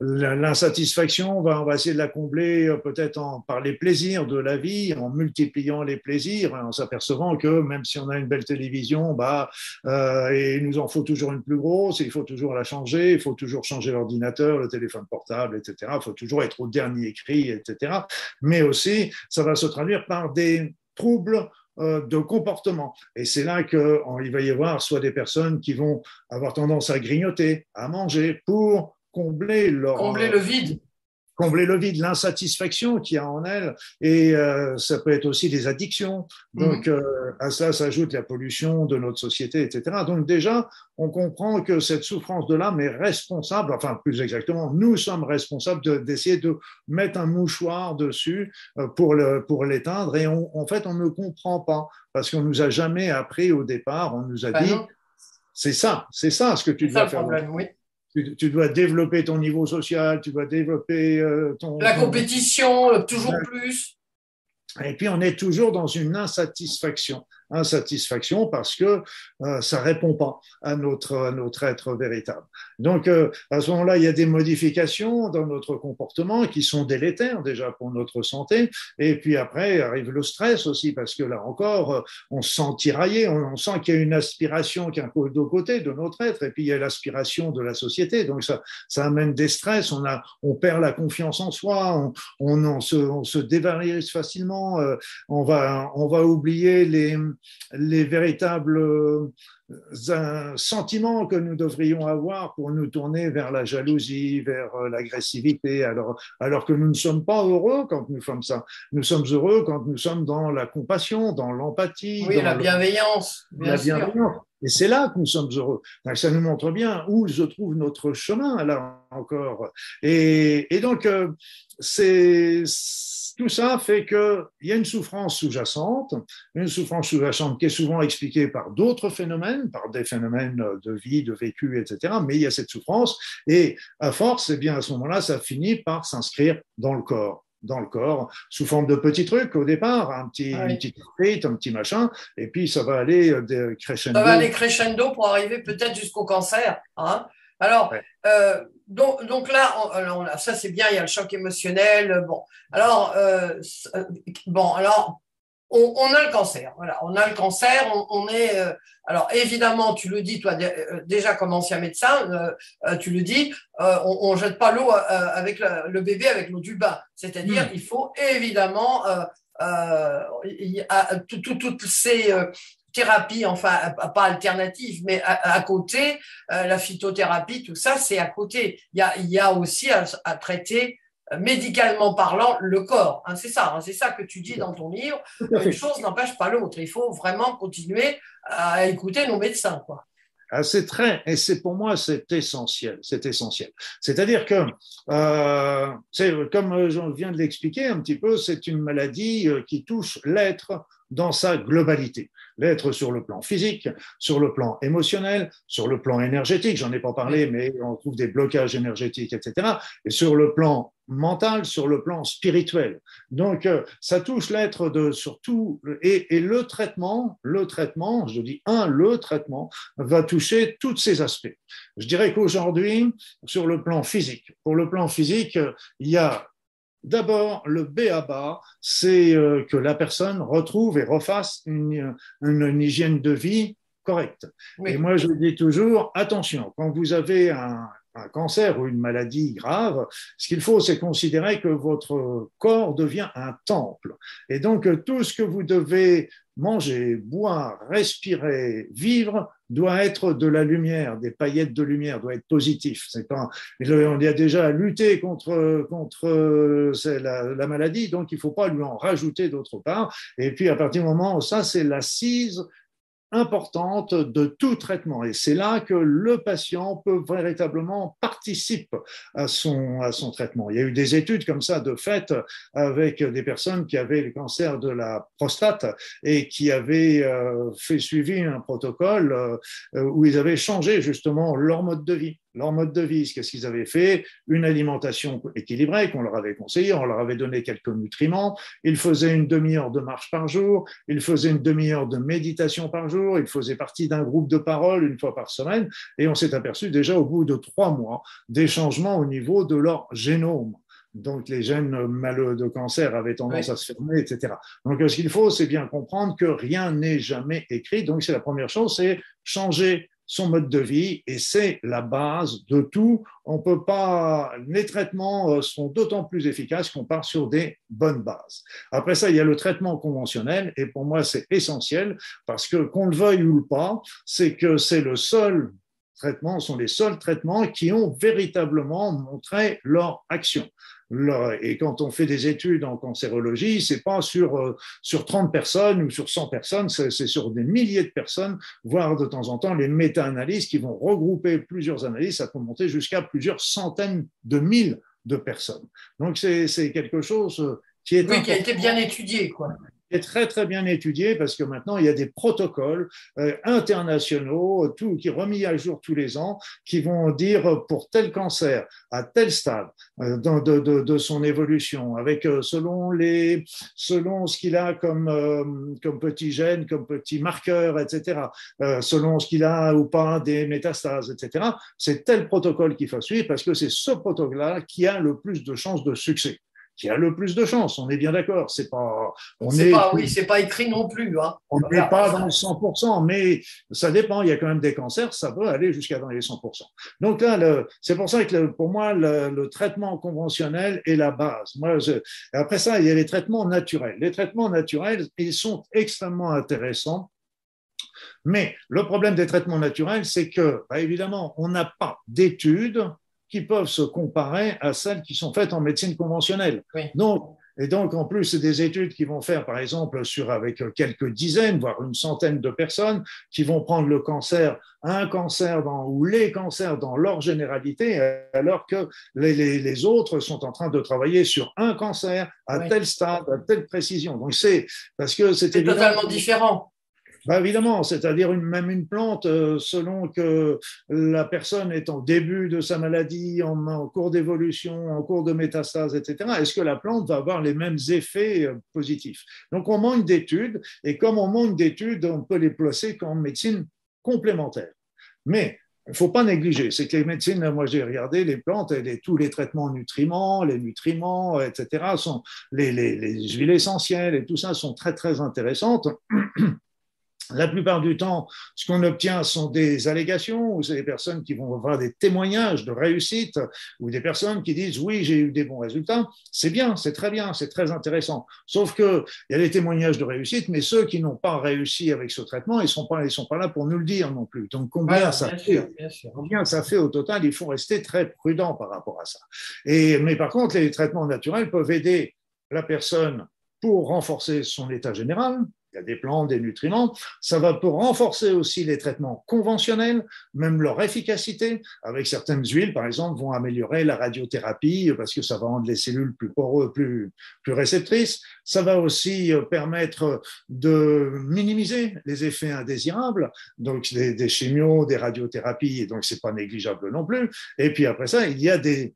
l'insatisfaction. On va, on va essayer de la combler euh, peut-être par les plaisirs de la vie, en multipliant les plaisirs, en s'apercevant que même si on a une belle télévision, bah, euh, et il nous en faut toujours une plus grosse, il faut toujours la changer, il faut toujours changer l'ordinateur, le téléphone portable, etc. Il faut toujours être au dernier cri, etc. Mais aussi, ça va se traduire par des troubles de comportement. Et c'est là qu'il va y avoir soit des personnes qui vont avoir tendance à grignoter, à manger pour combler leur... Combler le vide combler le vide, l'insatisfaction qu'il y a en elle, et euh, ça peut être aussi des addictions. Donc mhm. euh, à ça s'ajoute la pollution de notre société, etc. Donc déjà, on comprend que cette souffrance de l'âme est responsable, enfin plus exactement, nous sommes responsables d'essayer de, mettre un mouchoir dessus euh, pour le, pour l'éteindre, et on, en fait on ne comprend pas parce qu'on nous a jamais appris au départ, on nous a bah dit. C'est ça, c'est ça ce que tu dois faire. Problème, oui tu, dois développer ton niveau social, tu dois développer euh, ton... La compétition, euh, toujours plus. Et puis on est toujours dans une insatisfaction insatisfaction parce que euh, ça répond pas à notre, à notre être véritable. Donc, euh, à ce moment-là, il y a des modifications dans notre comportement qui sont délétères déjà pour notre santé. Et puis après, arrive le stress aussi parce que là encore, euh, on se sent tiraillé, on, sent qu'il y a une aspiration qui est un peu de côté de notre être et puis il y a l'aspiration de la société. Donc, ça, ça amène des stress, on, a, on perd la confiance en soi, on, on, on se, on se dévarise facilement, euh, on, va, on va oublier les, les véritables euh, sentiments que nous devrions avoir pour nous tourner vers la jalousie, vers euh, l'agressivité, alors, alors que nous ne sommes pas heureux quand nous sommes ça. Nous sommes heureux quand nous sommes dans la compassion, dans l'empathie. Oui, la bienveillance. la bienveillance. Et c'est là que nous sommes heureux. ça nous montre bien où se trouve notre chemin, là encore. Et, et donc, euh, c'est tout ça fait qu'il y a une souffrance sous-jacente, une souffrance sous-jacente qui est souvent expliquée par d'autres phénomènes, par des phénomènes de vie, de vécu, etc. Mais il y a cette souffrance et à force, eh bien à ce moment-là, ça finit par s'inscrire dans le corps dans le corps sous forme de petits trucs au départ, un petit, ah une petite un petit machin, et puis ça va aller euh, crescendo. Ça va aller crescendo pour arriver peut-être jusqu'au cancer. Hein alors, euh, donc, donc, là, ça c'est bien, il y a le choc émotionnel. Bon, alors, euh, bon, alors on, a le cancer. Voilà, on a le cancer. On, est. Euh, alors évidemment, tu le dis, toi euh, déjà comme ancien médecin, euh, tu le dis, on, ne jette pas l'eau avec le, bébé avec l'eau du bain. C'est-à-dire, hmm. il faut évidemment toutes ces thérapies, enfin pas alternatives, mais à, côté, la phytothérapie, tout ça, c'est à côté. Il y a, il y a aussi à traiter médicalement parlant, le corps. Hein, c'est ça, hein, c'est ça que tu dis dans ton livre. Une chose n'empêche pas l'autre. Il faut vraiment continuer à écouter nos médecins, quoi. Ah, c'est très, et c'est pour moi, c'est essentiel, c'est essentiel. C'est-à-dire que, euh, c'est comme je viens de l'expliquer un petit peu, c'est une maladie euh, qui touche l'être dans sa globalité l'être sur le plan physique, sur le plan émotionnel, sur le plan énergétique, j'en ai pas parlé, mais on trouve des blocages énergétiques, etc. Et sur le plan mental, sur le plan spirituel. Donc, euh, ça touche l'être de surtout, et, et le traitement, le traitement, je dis un, le traitement va toucher tous ces aspects. Je dirais qu'aujourd'hui, sur le plan physique, pour le plan physique, il y a D'abord, le B à bas, c'est euh, que la personne retrouve et refasse une, hygiène de vie correcte. Et moi, je dis toujours, attention, quand vous avez un, un cancer ou une maladie grave, ce qu'il faut, c'est considérer que votre corps devient un temple. Et donc, tout ce que vous devez manger, boire, respirer, vivre doit être de la lumière, des paillettes de lumière, doit être positif. C'est pas, on y a déjà lutté contre contre la, la maladie, donc il faut pas lui en rajouter d'autre part. Et puis à partir du moment où ça, c'est l'assise importante de tout traitement. Et c'est là que le patient peut véritablement participer à son, à son traitement. Il y a eu des études comme ça de fait avec des personnes qui avaient le cancer de la prostate et qui avaient euh, fait suivi un protocole euh, où ils avaient changé justement leur mode de vie leur mode de vie. Qu'est-ce qu'ils avaient fait Une alimentation équilibrée qu'on leur avait conseillé, on leur avait donné quelques nutriments. Ils faisaient une demi-heure de marche par jour, ils faisaient une demi-heure de méditation par jour, ils faisaient partie d'un groupe de parole une fois par semaine, et on s'est aperçu déjà au bout de trois mois des changements au niveau de leur génome donc les gènes malheureux de cancer avaient tendance à se fermer, etc. Donc ce qu'il faut, c'est bien comprendre que rien n'est jamais écrit. Donc c'est la première chose, c'est changer son mode de vie et c'est la base de tout. On peut pas, les traitements euh, sont d'autant plus efficaces qu'on part sur des bonnes bases. Après ça, il y a le traitement conventionnel et pour moi c'est essentiel parce que qu'on le veuille ou pas, c'est que c'est le seul traitement, sont les seuls traitements qui ont véritablement montré leur action et quand on fait des études en cancérologie, c'est pas sur, euh, sur 30 personnes ou sur 100 personnes, c'est sur des milliers de personnes, voire de temps en temps les méta-analyses qui vont regrouper plusieurs analyses, ça peut monter jusqu'à plusieurs centaines de mille de personnes. Donc c'est quelque chose qui est... Oui, qui a été bien étudié, quoi est très très bien étudié parce que maintenant il y a des protocoles euh, internationaux, tout qui remis à jour tous les ans, qui vont dire pour tel cancer à tel stade euh, de, de, de, son évolution, avec euh, selon les selon ce qu'il a comme comme petit gène, comme petit marqueur, etc. selon ce qu'il a ou pas des métastases, etc. C'est tel protocole qu'il faut suivre parce que c'est ce protocole-là qui a le plus de chances de succès qui a le plus de chance. On est bien d'accord. C'est pas, on est, pas, oui, c'est pas écrit non plus. Hein. On n'est pas dans le 100%, mais ça dépend. Il y a quand même des cancers, ça peut aller jusqu'à dans les 100%. Donc là, c'est pour ça que pour moi, le, traitement conventionnel est la base. Moi, après ça, il y a les traitements naturels. Les traitements naturels, ils sont extrêmement intéressants. Mais le problème des traitements naturels, c'est que, bah, évidemment, on n'a pas d'études qui peuvent se comparer à celles qui sont faites en médecine conventionnelle. Donc, et donc, en plus, c'est des études qui vont faire, par exemple, sur avec quelques dizaines, voire une centaine de personnes, qui vont prendre le cancer, un cancer dans, ou les cancers dans leur généralité, alors que les, les, autres sont en train de travailler sur un cancer à tel stade, à telle précision. Donc, c'est parce que c'était totalement différent. Bah évidemment, c'est-à-dire même une plante, euh, selon que la personne est en début de sa maladie, en, cours d'évolution, en cours de métastase, etc., est-ce que la plante va avoir les mêmes effets euh, positifs? Donc on manque d'études, et comme on manque d'études, on peut les placer comme médecine complémentaire. Mais il ne faut pas négliger. C'est que les médecines, moi j'ai regardé les plantes, et tous les traitements nutriments, les nutriments, etc., sont, les, les, les huiles essentielles et tout ça sont très très intéressantes. La plupart du temps, ce qu'on obtient sont des allégations, ou c'est des personnes qui vont avoir des témoignages de réussite, ou des personnes qui disent oui, j'ai eu des bons résultats. C'est bien, c'est très bien, c'est très intéressant. Sauf que il y a des témoignages de réussite, mais ceux qui n'ont pas réussi avec ce traitement, ils sont pas, ils sont pas là pour nous le dire non plus. Donc combien ça fait, combien ça fait au total Il faut rester très prudent par rapport à ça. Et mais par contre, les traitements naturels peuvent aider la personne pour renforcer son état général, il y a des plantes, des nutriments. Ça va pour renforcer aussi les traitements conventionnels, même leur efficacité. Avec certaines huiles, par exemple, vont améliorer la radiothérapie parce que ça va rendre les cellules plus poreuses, plus, réceptrices. Ça va aussi euh, permettre de minimiser les effets indésirables, donc des, des chimios, des radiothérapies, et donc c'est pas négligeable non plus. Et puis après ça, il y a des,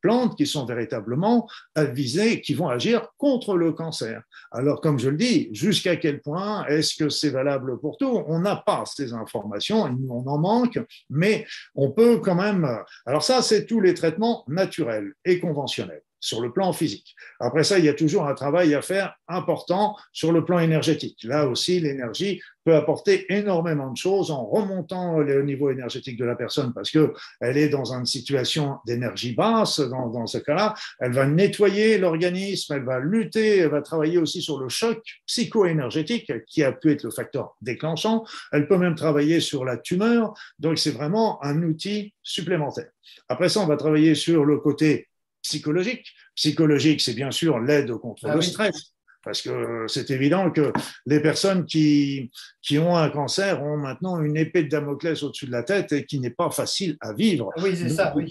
plantes qui sont véritablement visées, qui vont agir contre le cancer. Alors, comme je le dis, jusqu'à quel point est-ce que c'est valable pour tout On n'a pas ces informations, on en manque, mais on peut quand même. Alors ça, c'est tous les traitements naturels et conventionnels sur le plan physique. Après ça, il y a toujours un travail à faire important sur le plan énergétique. Là aussi, l'énergie peut apporter énormément de choses en remontant le niveau énergétique de la personne parce que elle est dans une situation d'énergie basse. Dans, dans ce cas-là, elle va nettoyer l'organisme, elle va lutter, elle va travailler aussi sur le choc psycho-énergétique qui a pu être le facteur déclenchant. Elle peut même travailler sur la tumeur. Donc, c'est vraiment un outil supplémentaire. Après ça, on va travailler sur le côté psychologique. Psychologique, c'est bien sûr l'aide contre ah le stress. Parce que c'est évident que les personnes qui, qui ont un cancer ont maintenant une épée de Damoclès au-dessus de la tête et qui n'est pas facile à vivre. Oui, c'est ça, oui.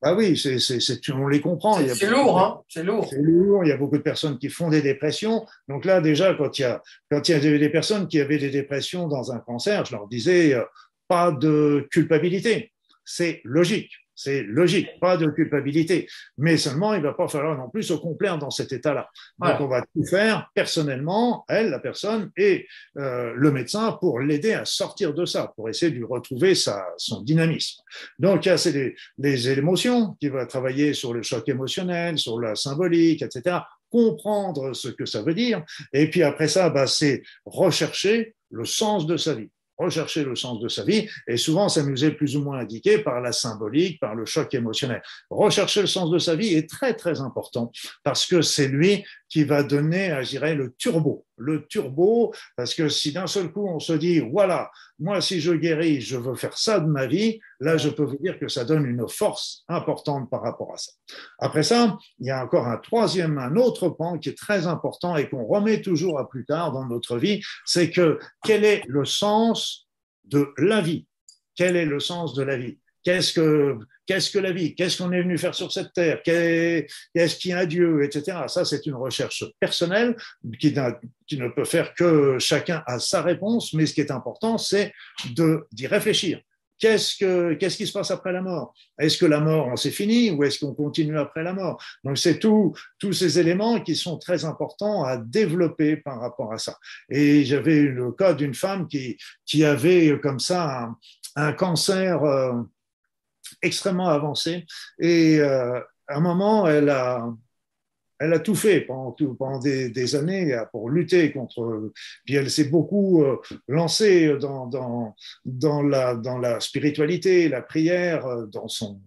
Ah oui, c'est, c'est, on les comprend. C'est lourd, hein c'est lourd. C'est lourd. Il y a beaucoup de personnes qui font des dépressions. Donc là, déjà, quand il y a, quand il y a des personnes qui avaient des dépressions dans un cancer, je leur disais, euh, pas de culpabilité. C'est logique. C'est logique, pas de culpabilité. Mais seulement, il ne va pas falloir non plus se complaire dans cet état-là. Donc, on va tout faire personnellement, elle, la personne, et euh, le médecin pour l'aider à sortir de ça, pour essayer de lui retrouver sa, son dynamisme. Donc, il y a les, les émotions qui va travailler sur le choc émotionnel, sur la symbolique, etc comprendre ce que ça veut dire. Et puis après ça, bah, c'est rechercher le sens de sa vie rechercher le sens de sa vie, et souvent est plus ou moins indiqué par la symbolique, par le choc émotionnel. Rechercher le sens de sa vie est très très important parce que c'est lui qui va donner, je dirais, le turbo. Le turbo, parce que si d'un seul coup on se dit, voilà, moi si je guéris, je veux faire ça de ma vie, là je peux vous dire que ça donne une force importante par rapport à ça. Après ça, il y a encore un troisième, un autre pan qui est très important et qu'on remet toujours à plus tard dans notre vie, c'est que quel est le sens de la vie? Quel est le sens de la vie? Qu'est-ce que, qu'est-ce que la vie? Qu'est-ce qu'on est venu faire sur cette terre? Qu'est-ce qu'il y a Dieu? Etc. Ça, c'est une recherche personnelle qui, ne peut faire que chacun a sa réponse, mais ce qui est important, c'est d'y réfléchir. Qu'est-ce, que, qu'est-ce qui se passe après la mort? Est-ce que la mort, c'est fini ou est-ce qu'on continue après la mort? Donc, c'est tous ces éléments qui sont très importants à développer par rapport à ça. Et j'avais le cas d'une femme qui, avait comme ça un, un cancer. Euh, extrêmement avancée. Et euh, à un moment, elle a, elle a tout fait pendant, pendant des, années pour lutter contre. Puis elle s'est beaucoup euh, lancée dans, dans, dans, la, dans la spiritualité, la prière, euh, dans, son,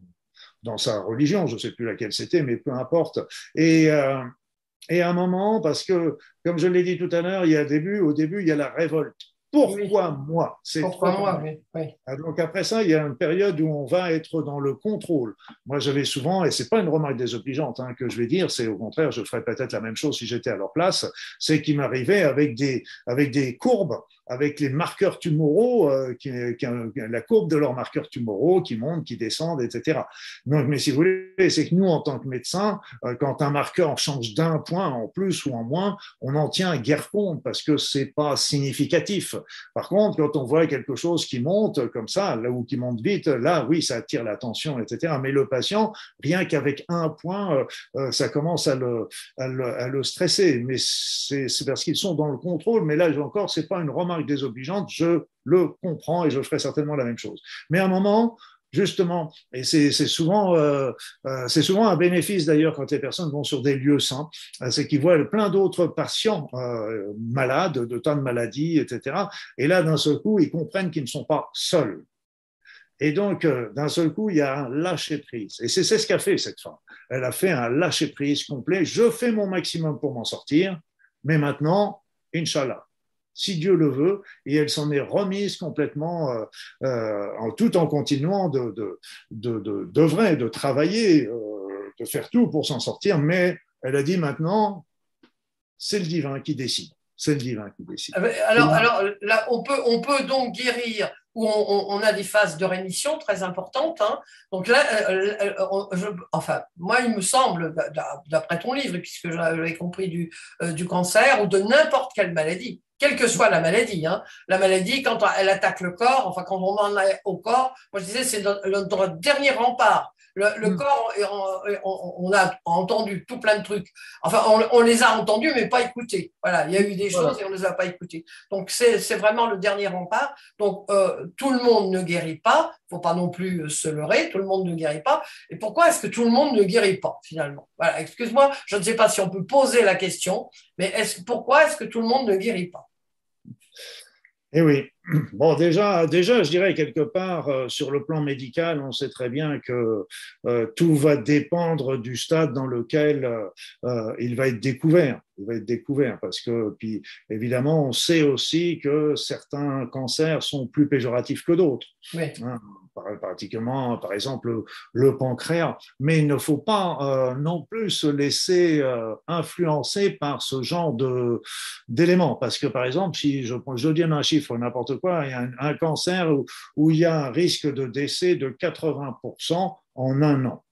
dans sa religion, je ne sais plus laquelle c'était, mais peu importe. Et, et à un moment, parce que, comme je l'ai dit tout à l'heure, il y a début, au début, il y a la révolte. Pourquoi moi? C'est Pourquoi moi oui, ah, Donc après ça, il y a une période où on va être dans le contrôle. Moi, j'avais souvent, et c'est pas une remarque désobligeante hein, que je vais dire, c'est au contraire, je ferais peut-être la même chose si j'étais à leur place, c'est qu'il m'arrivait avec des, avec des courbes avec les marqueurs tumoraux, euh, qui, qui, la courbe de leurs marqueurs tumoraux qui montent, qui descendent, etc. Donc, mais si vous voulez, c'est que nous, en tant que médecins, euh, quand un marqueur change d'un point en plus ou en moins, on en tient guère compte parce que c'est pas significatif. Par contre, quand on voit quelque chose qui monte comme ça, là où qui monte vite, là, oui, ça attire l'attention, etc. Mais le patient, rien qu'avec un point, euh, ça commence à le, stresser. Mais c'est parce qu'ils sont dans le contrôle. Mais là, encore, c'est pas une remarque désobligeante, je le comprend et je ferai certainement la même chose. Mais à un moment, justement, et c'est souvent, euh, euh, c'est souvent un bénéfice d'ailleurs quand les personnes vont sur des lieux sains, euh, c'est qu'ils voient plein d'autres patients malades, de tas de maladies, etc. Et là, d'un seul coup, ils comprennent qu'ils ne sont pas seuls. Et donc, d'un seul coup, il y a un lâcher-prise. Et c'est ce qu'a fait cette femme. Elle a fait un lâcher-prise complet. Je fais mon maximum pour m'en sortir, mais maintenant, Inch'Allah, si Dieu le veut, et elle s'en est remise complètement, euh, euh, en, tout en continuant de, de, de, de, de travailler, euh, de faire tout pour s'en sortir, mais elle a dit maintenant, c'est le divin qui décide. C'est le divin qui décide. Ah ben, alors, alors là, on peut, on peut donc guérir où on, a des phases de rémission très importantes. Hein. Donc là, enfin, moi, il me semble, d'après ton livre, puisque j'avais compris du, du cancer ou de n'importe quelle maladie, quelle que soit la maladie. Hein. La maladie, quand elle attaque le corps, enfin quand on en est au corps, moi je disais c'est notre dernier rempart. Le, mm. corps, on, a entendu tout plein de trucs. Enfin, on, les a entendus, mais pas écoutés. Voilà, il y a eu des choses et on ne les a pas écoutés. Donc, c'est vraiment le dernier rempart. Donc, euh, tout le monde ne guérit pas. Il ne faut pas non plus se leurrer. Tout le monde ne guérit pas. Et pourquoi est-ce que tout le monde ne guérit pas, finalement? Voilà, excuse-moi, je ne sais pas si on peut poser la question, mais est pourquoi est-ce que tout le monde ne guérit pas? Eh oui. Bon, déjà, déjà, je dirais quelque part, euh, sur le plan médical, on sait très bien que euh, tout va dépendre du stade dans lequel euh, il va être découvert. Il va être découvert parce que, puis, évidemment, on sait aussi que certains cancers sont plus péjoratifs que d'autres. Oui. Hein, pratiquement, par exemple, le pancréas. Mais il ne faut pas non plus se laisser influencer par ce genre d'éléments. Parce que, par exemple, si je, je donne un chiffre, n'importe quoi, il y a un, cancer où, où, il y a un risque de décès de 80% en un an.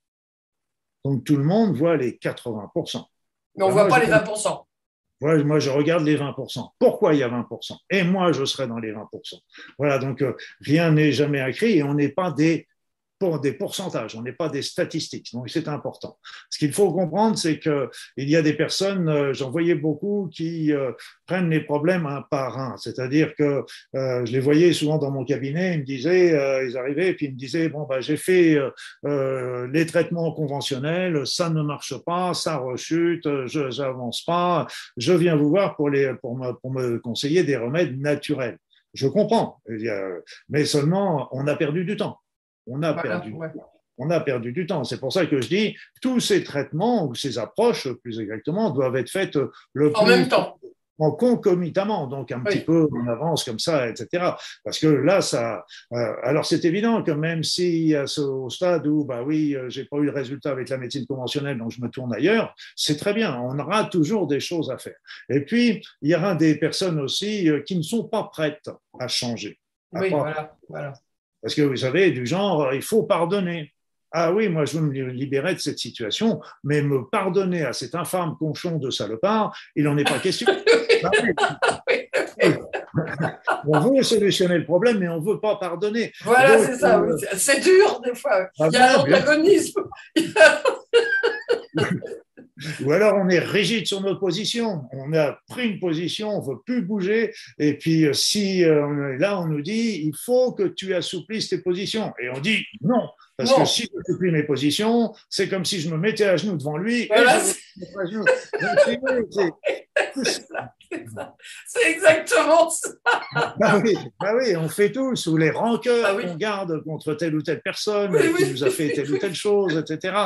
Donc, tout le monde voit les 80%. Mais on ne voit pas les 20% moi, je regarde les 20%. Pourquoi il y a 20% Et moi, je serai dans les 20%. Voilà, donc euh, rien n'est jamais écrit et on n'est pas des pour des pourcentages, on n'est pas des statistiques, donc c'est important. Ce qu'il faut comprendre, c'est qu'il y a des personnes, euh, j'en voyais beaucoup, qui euh, prennent les problèmes un par un, c'est-à-dire que euh, je les voyais souvent dans mon cabinet, ils me disaient, ils arrivaient puis ils me disaient, bon, bah, j'ai fait les traitements conventionnels, ça ne marche pas, ça rechute, je n'avance pas, je viens vous voir pour, les, pour me conseiller des remèdes naturels. Je comprends, mais seulement on a perdu du temps. On a, perdu, on a perdu du temps. C'est pour ça que je dis, tous ces traitements ou ces approches, plus exactement, doivent être faites le en même temps en concomitamment, donc un petit peu en avance comme ça, etc. Parce que là, ça. Euh, alors c'est évident que même si à ce, au stade où, bah oui, euh, j'ai pas eu le résultat avec la médecine conventionnelle, donc je me tourne ailleurs, c'est très bien. On aura toujours des choses à faire. Et puis il y aura des personnes aussi euh, qui ne sont pas prêtes à changer. oui, voilà, voilà. Parce que vous savez, du genre, il faut pardonner. Ah oui, moi je veux me libérer de cette situation, mais me pardonner à cet infâme conchon de salopard, il n'en est pas question. Ah on veut solutionner le problème, mais on ne veut pas pardonner. Voilà, c'est ça. Euh, c'est dur des fois. Ah il y a un antagonisme. Ou alors on est rigide sur notre position, on a pris une position, on ne veut plus bouger, et puis euh, si euh, là on nous dit il faut que tu assouplisses tes positions, et on dit non, parce que si je n'assouplis mes positions, c'est comme si je me mettais à genoux devant lui. c'est exactement ça. Bah oui, bah oui, on fait tout sous les rancœurs bah qu'on garde contre telle ou telle personne qui nous a fait telle ou telle chose, etc.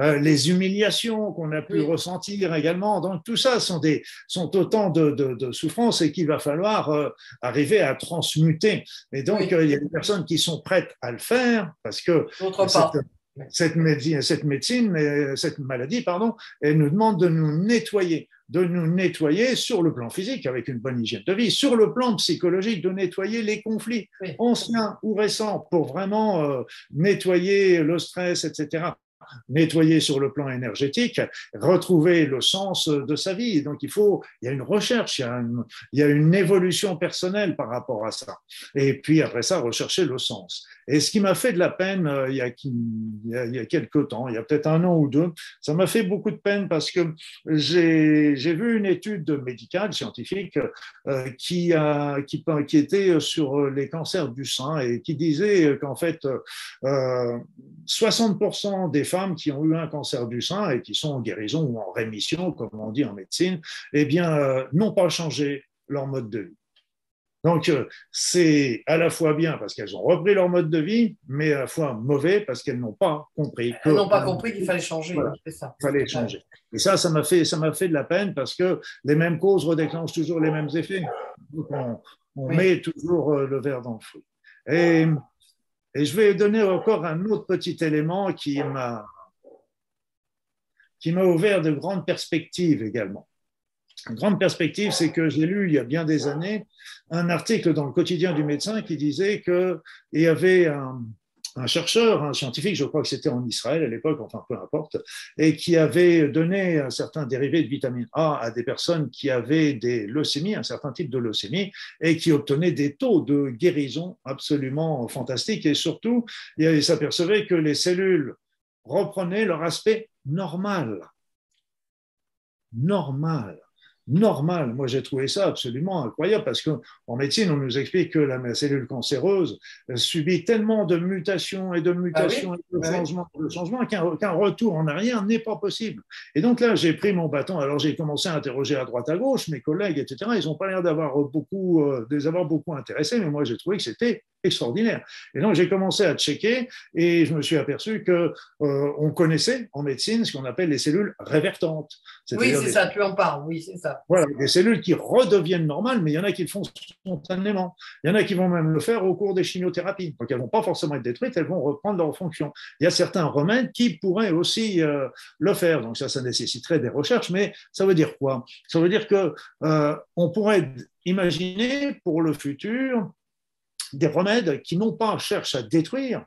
Euh, les humiliations qu'on a pu ressentir également. Donc tout ça sont, des, sont autant de, de, souffrances et qu'il va falloir euh, arriver à transmuter. Et donc euh, il y a des personnes qui sont prêtes à le faire parce que cette, médecine, cette médecine, cette maladie, pardon, elle nous demande de nous nettoyer de nous nettoyer sur le plan physique avec une bonne hygiène de vie, sur le plan psychologique, de nettoyer les conflits anciens ou récents pour vraiment euh, nettoyer le stress, etc nettoyer sur le plan énergétique, retrouver le sens de sa vie. Donc il faut, il y a une recherche, il y a une, évolution personnelle par rapport à ça. Et puis après ça, rechercher le sens. Et ce qui m'a fait de la peine euh, il, y a, il, y a, quelques temps, il y a peut-être un an ou deux, ça m'a fait beaucoup de peine parce que j'ai vu une étude médicale, scientifique, euh, qui, a, qui, qui, était sur les cancers du sein et qui disait qu'en fait, euh, 60% des femmes qui ont eu un cancer du sein et qui sont en guérison ou en rémission, comme on dit en médecine, eh bien, euh, n'ont pas changé leur mode de vie. Donc, euh, c'est à la fois bien parce qu'elles ont repris leur mode de vie, mais à la fois mauvais parce qu'elles n'ont pas compris. Elles n'ont pas compris qu'il fallait changer. ça. Il fallait changer. Et ça, ça m'a fait, ça m'a fait de la peine parce que les mêmes causes redéclenchent toujours les mêmes effets. Donc, on, met toujours euh, le verre dans le fruit. Et, et je vais donner encore un autre petit élément qui m'a qui m'a ouvert de grandes perspectives également. Une grande perspective, c'est que j'ai lu il y a bien des années un article dans le quotidien du médecin qui disait qu'il y avait un, chercheur, un scientifique, je crois que c'était en Israël à l'époque, enfin peu importe, et qui avait donné un certain dérivé de vitamine A à des personnes qui avaient des leucémies, un certain type de leucémie, et qui obtenaient des taux de guérison absolument fantastiques. Et surtout, il s'apercevait que les cellules reprenaient leur aspect normal. Normal normal. Moi, j'ai trouvé ça absolument incroyable parce qu'en médecine, on nous explique que la cellule cancéreuse subit tellement de mutations et de mutations ah et de changements, changements qu'un retour en arrière n'est pas possible. Et donc là, j'ai pris mon bâton. Alors, j'ai commencé à interroger à droite à gauche mes collègues, etc. Ils n'ont pas l'air d'avoir beaucoup, euh, avoir beaucoup intéressés, mais moi, j'ai trouvé que c'était extraordinaire. Et donc j'ai commencé à checker et je me suis aperçu que euh, on connaissait en médecine ce qu'on appelle les cellules révertantes. Oui, c'est ça, tu en parles, oui, c'est ça. Voilà, des cellules qui redeviennent normales, mais il y en a qui le font spontanément. Il y en a qui vont même le faire au cours des chimiothérapies. Donc elles vont pas forcément être détruites, elles vont reprendre leur fonction. Il y a certains remèdes qui pourraient aussi euh, le faire. Donc ça, ça nécessiterait des recherches, mais ça veut dire quoi? Ça veut dire que euh, on pourrait imaginer pour le futur des remèdes qui non pas cherchent à détruire,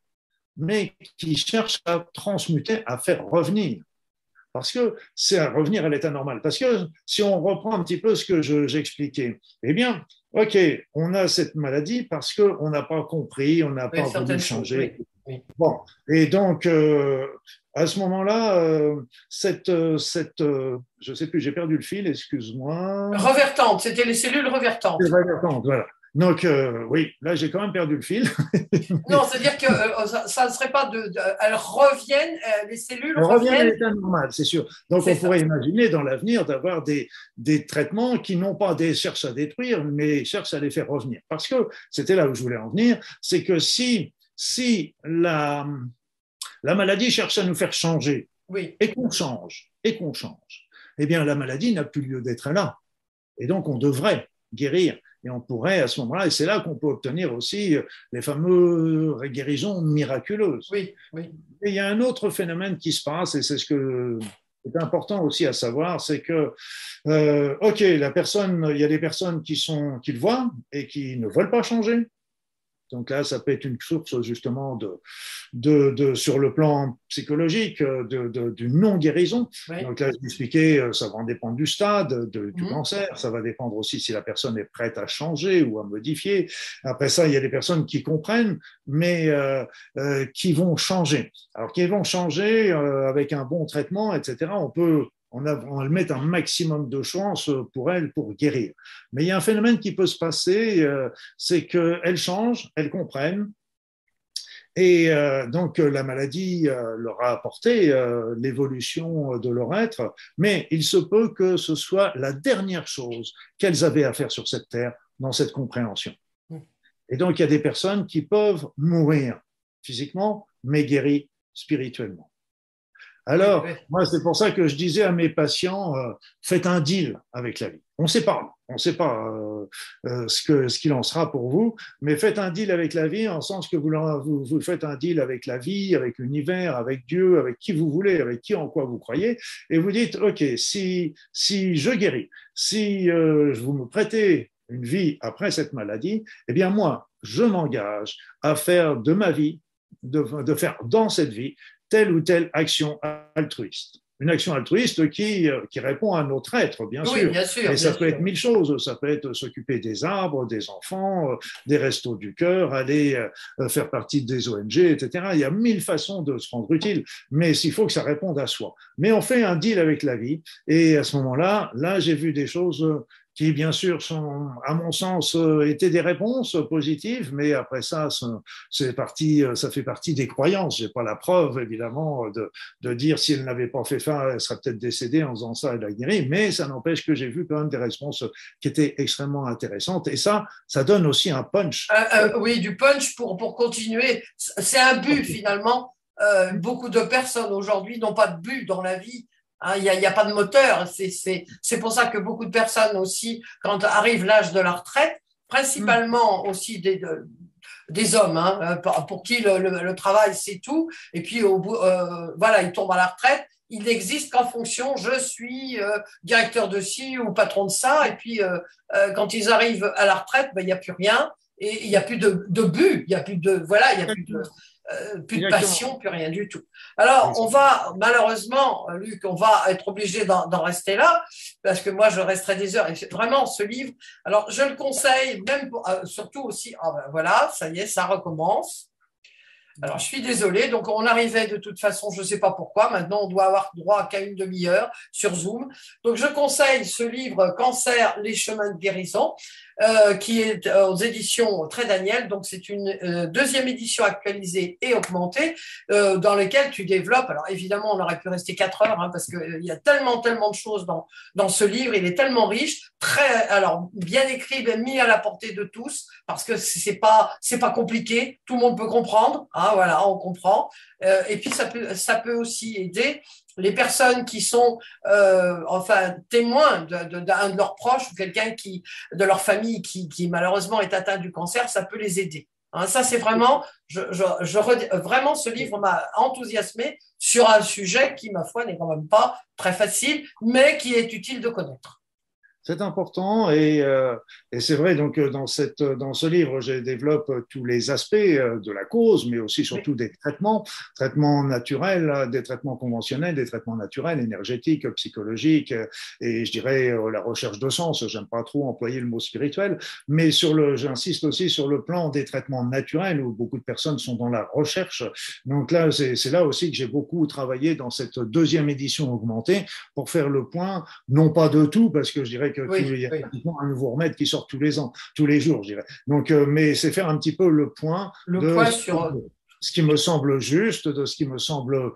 mais qui cherchent à transmuter, à faire revenir. Parce que c'est à revenir à l'état normal. Parce que si on reprend un petit peu ce que j'expliquais, eh bien, OK, on a cette maladie parce qu'on n'a pas compris, on n'a pas voulu changer. Bon, et donc, euh, à ce moment-là, euh, cette, euh, cette je ne sais plus, j'ai perdu le fil, excuse-moi. Revertante, c'était les cellules revertantes. Revertantes, voilà. Donc, euh, oui, là, j'ai quand même perdu le fil. non, c'est-à-dire que euh, ça ne serait pas de, Elles reviennent, euh, les cellules Elles reviennent. à l'état normal, c'est sûr. Donc, on pourrait imaginer dans l'avenir d'avoir des, des traitements qui n'ont pas des cherchent à détruire, mais cherchent à les faire revenir. Parce que c'était là où je voulais en venir, c'est que si, si la, la maladie cherche à nous faire changer, oui. et qu'on change, et qu'on change, eh bien, la maladie n'a plus lieu d'être là. Et donc, on devrait guérir. Et on pourrait à ce moment-là, et c'est là qu'on peut obtenir aussi les fameuses guérisons miraculeuses. Oui, oui. Et il y a un autre phénomène qui se passe, et c'est ce que c'est important aussi à savoir, c'est que, euh, ok, la personne, il y a des personnes qui sont, qui le voient et qui ne veulent pas changer. Donc là, ça peut être une source justement de, de, sur le plan psychologique de, d'une non-guérison. Donc là, je expliqué, euh, ça va dépendre du stade du mhm. cancer, ça va dépendre aussi si la personne est prête à changer ou à modifier. Après ça, il y a des personnes qui comprennent, mais euh, euh, qui vont changer. Alors, qui vont changer avec un bon traitement, etc. On peut on, a, on met un maximum de chances pour elles pour guérir. Mais il y a un phénomène qui peut se passer, euh, c'est qu'elles changent, elles comprennent, et euh, donc la maladie euh, leur a apporté l'évolution de leur être, mais il se peut que ce soit la dernière chose qu'elles avaient à faire sur cette terre dans cette compréhension. Et donc il y a des personnes qui peuvent mourir physiquement, mais guérir spirituellement. Alors, moi, c'est pour ça que je disais à mes patients, euh, faites un deal avec la vie. On ne sait pas, on ne sait pas euh, euh, ce que ce qu'il en sera pour vous, mais faites un deal avec la vie en sens que vous, vous, vous faites un deal avec la vie, avec l'univers, avec Dieu, avec qui vous voulez, avec qui en quoi vous croyez, et vous dites, ok, si si je guéris, si vous me prêtez une vie après cette maladie, eh bien moi, je m'engage à faire de ma vie, de, de faire dans cette vie telle ou telle action altruiste. une action altruiste qui, qui répond à notre être, bien oui, sûr. Bien sûr Et ça peut sûr. être mille choses. Ça peut être s'occuper des arbres, des enfants, euh, des restos du cœur, aller euh, faire partie des ONG, etc. Il y a mille façons de se rendre utile, mais il faut que ça réponde à soi. Mais on fait un deal avec la vie, et à ce moment-là, là, j'ai vu des choses qui, bien sûr, sont, à mon sens, euh, étaient des réponses positives, mais après ça, c'est parti, ça fait partie des croyances. J'ai pas la preuve, évidemment, de, de dire si elle n'avait pas fait faim, elle serait peut-être décédée en faisant ça, elle a guéri, mais ça n'empêche que j'ai vu quand même des réponses qui étaient extrêmement intéressantes. Et ça, ça donne aussi un punch. Euh, euh, oui, du punch pour, pour continuer. C'est un but, finalement. Euh, beaucoup de personnes aujourd'hui n'ont pas de but dans la vie. Il n'y a, y pas de moteur. C'est pour ça que beaucoup de personnes aussi, quand arrive l'âge de la retraite, principalement aussi des, de, des hommes, hein, pour qui le, travail c'est tout, et puis au bout, euh, voilà, ils tombent à la retraite. Il n'existe qu'en fonction, je suis euh, directeur de ci ou patron de ça, et puis euh, quand ils arrivent à la retraite, ben, il n'y a plus rien, et il n'y a plus de, de but, il n'y a plus de, voilà, il a plus de, euh, plus de passion, plus rien du tout. Alors, on va, malheureusement, Luc, on va être obligé d'en rester là, parce que moi, je resterai des heures. Et vraiment, ce livre, alors, je le conseille, même pour, euh, surtout aussi, ah ben voilà, ça y est, ça recommence. Alors, je suis désolée. Donc, on arrivait de toute façon, je ne sais pas pourquoi. Maintenant, on doit avoir droit qu'à une demi-heure sur Zoom. Donc, je conseille ce livre Cancer, les chemins de guérison, euh, qui est euh, aux éditions Très Daniel. Donc, c'est une euh, deuxième édition actualisée et augmentée euh, dans laquelle tu développes. Alors, évidemment, on aurait pu rester quatre heures hein, parce qu'il y a tellement, tellement de choses dans, dans ce livre. Il est tellement riche, très, alors, bien écrit, bien mis à la portée de tous parce que c'est pas, c'est pas compliqué. Tout le monde peut comprendre. Hein, voilà, on comprend. Euh, et puis, ça peut, ça peut aussi aider les personnes qui sont euh, enfin témoins d'un de, leurs proches ou quelqu'un qui de leur famille qui, malheureusement est atteint du cancer, ça peut les aider. Hein, ça c'est vraiment, je, je, vraiment ce livre m'a enthousiasmé sur un sujet qui ma foi n'est quand même pas très facile, mais qui est utile de connaître. C'est important et, euh, et c'est vrai donc dans cette dans ce livre je développe tous les aspects de la cause mais aussi surtout des traitements traitements naturels des traitements conventionnels des traitements naturels énergétiques psychologiques et je dirais la recherche de sens. J'aime pas trop employer le mot spirituel mais sur le j'insiste aussi sur le plan des traitements naturels où beaucoup de personnes sont dans la recherche. Donc là c'est là aussi que j'ai beaucoup travaillé dans cette deuxième édition augmentée pour faire le point non pas de tout parce que je dirais que oui, il y a oui. un nouveau remède qui sort tous les ans, tous les jours, je dirais. Donc, euh, mais c'est faire un petit peu le point le de point sur ce qui me semble juste, de ce qui me semble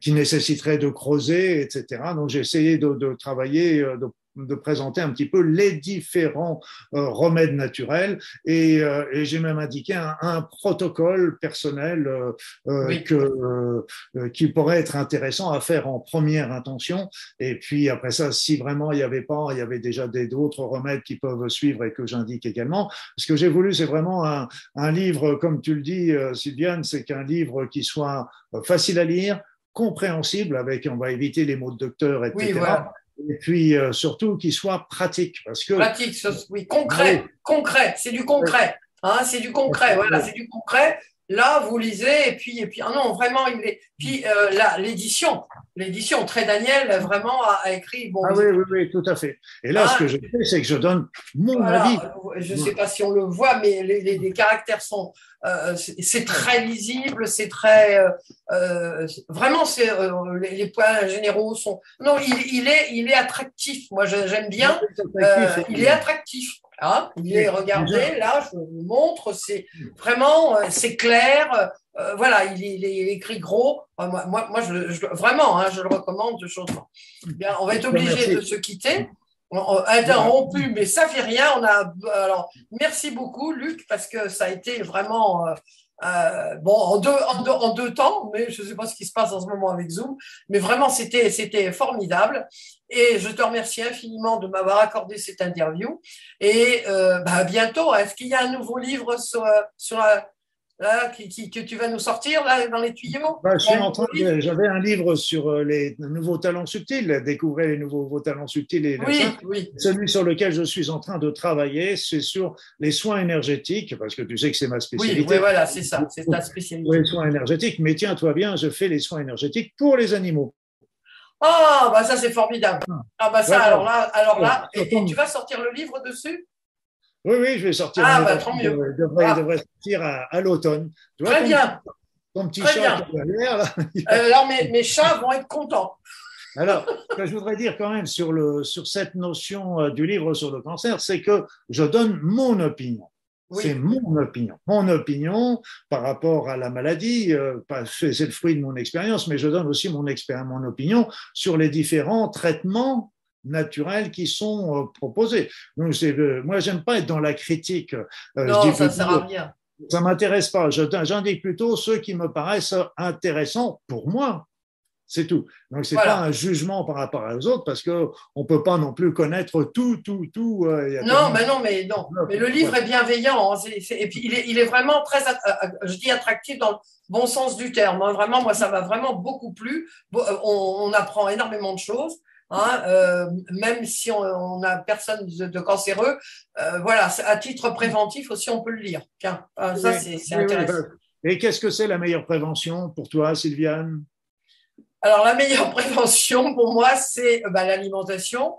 qui nécessiterait de creuser, etc. Donc, j'ai essayé de, de travailler, euh, de de présenter un petit peu les différents euh, remèdes naturels. Et, euh, et j'ai même indiqué un, un protocole personnel euh, oui. que, qui pourrait être intéressant à faire en première intention. Et puis après ça si vraiment il n'y avait pas il y avait déjà d'autres remèdes qui peuvent suivre et que j'indique également. Ce que j'ai voulu c'est vraiment un, un, livre comme tu le dis Sylviane c'est qu'un livre qui soit facile à lire compréhensible avec on va éviter les mots de docteur etc oui, voilà et puis euh, surtout qu'il soit pratique parce que pratique oui concret oui. concret c'est du concret hein, c'est du concret voilà c'est du concret là vous lisez et puis et puis ah non vraiment il est puis euh, là l'édition l'édition très Daniel vraiment a, a écrit bon ah oui, oui oui tout à fait. Et là ah, ce que je fais c'est que je donne mon voilà, avis. je ne sais pas si on le voit mais les, les, les caractères sont euh, c'est très lisible c'est très euh, vraiment c'est euh, les, les, points généraux sont non il, il est il est attractif. Moi j'aime bien. Euh, il est attractif. Hein il est, regardez, là, je vous montre, c'est vraiment, c'est clair, euh, voilà, il est, il est, écrit gros. Moi, moi, moi je, je, vraiment, hein, je le recommande chaudement. Bien, on va être obligé de se quitter. Interrompu, mais ça fait rien. On a, alors, merci beaucoup, Luc, parce que ça a été vraiment. Euh, euh, bon, en deux, en, deux, en deux temps, mais je ne sais pas ce qui se passe en ce moment avec Zoom, mais vraiment, c'était, c'était formidable. Et je te remercie infiniment de m'avoir accordé cette interview. Et euh, bah, bientôt, est-ce qu'il y a un nouveau livre sur, sur là, qui, qui, que tu vas nous sortir là, dans les tuyaux? Bah, J'avais un livre sur euh, les nouveaux talents subtils, découvrir les nouveaux, nouveaux talents subtils. Et oui, oui. Celui sur lequel je suis en train de travailler, c'est sur les soins énergétiques, parce que tu sais que c'est ma spécialité. Oui, oui voilà, c'est ça, c'est ta spécialité. Les soins énergétiques, mais tiens-toi bien, je fais les soins énergétiques pour les animaux. Ah, bah ça, c'est formidable. Ah, bah ça, alors là, alors là et, tu vas sortir le livre dessus? Oui, oui, je vais sortir. Ah, bah tant mieux. Devrait, ah. sortir à, l'automne. Très bien. Ton petit Très chat derrière, là. Euh, alors, mes, mes chats vont être contents. Alors, ce que je voudrais dire quand même sur, le, sur cette notion euh, du livre sur le cancer, c'est que je donne mon opinion. C'est mon opinion. Mon opinion par rapport à la maladie, euh, c'est le fruit de mon expérience, mais je donne aussi mon, mon opinion sur les différents traitements naturels qui sont euh, proposés. Donc, euh, moi, j'aime pas être dans la critique. non, ça ne sert à rien. Ça m'intéresse pas. J'indique plutôt ceux qui me paraissent intéressants pour moi. C'est tout. Donc, ce n'est pas un jugement par rapport aux autres parce qu'on ne peut pas non plus connaître tout, tout, tout. Euh, non, mais non, mais non. Mais le livre est bienveillant. Hein, et puis, il est, il est, vraiment très, euh, euh, je dis attractif dans le bon sens du terme. Hein. Vraiment, moi, ça m'a vraiment beaucoup plu. On, apprend énormément de choses. Hein, même si on n'a personne de, cancéreux, voilà, à titre préventif aussi, on peut le lire. Tiens, ça, c'est intéressant. Et qu'est-ce que c'est la meilleure prévention pour toi, Sylviane? Alors, la meilleure prévention pour moi, c'est bah, l'alimentation,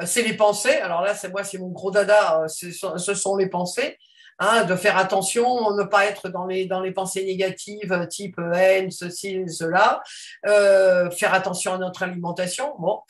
euh, c'est les pensées. Alors là, c'est moi, c'est mon gros dada, euh, ce sont les pensées. Hein, de faire attention, ne pas être dans les, dans les pensées négatives, euh, type euh, haine, ceci, cela, euh, faire attention à notre alimentation, bon,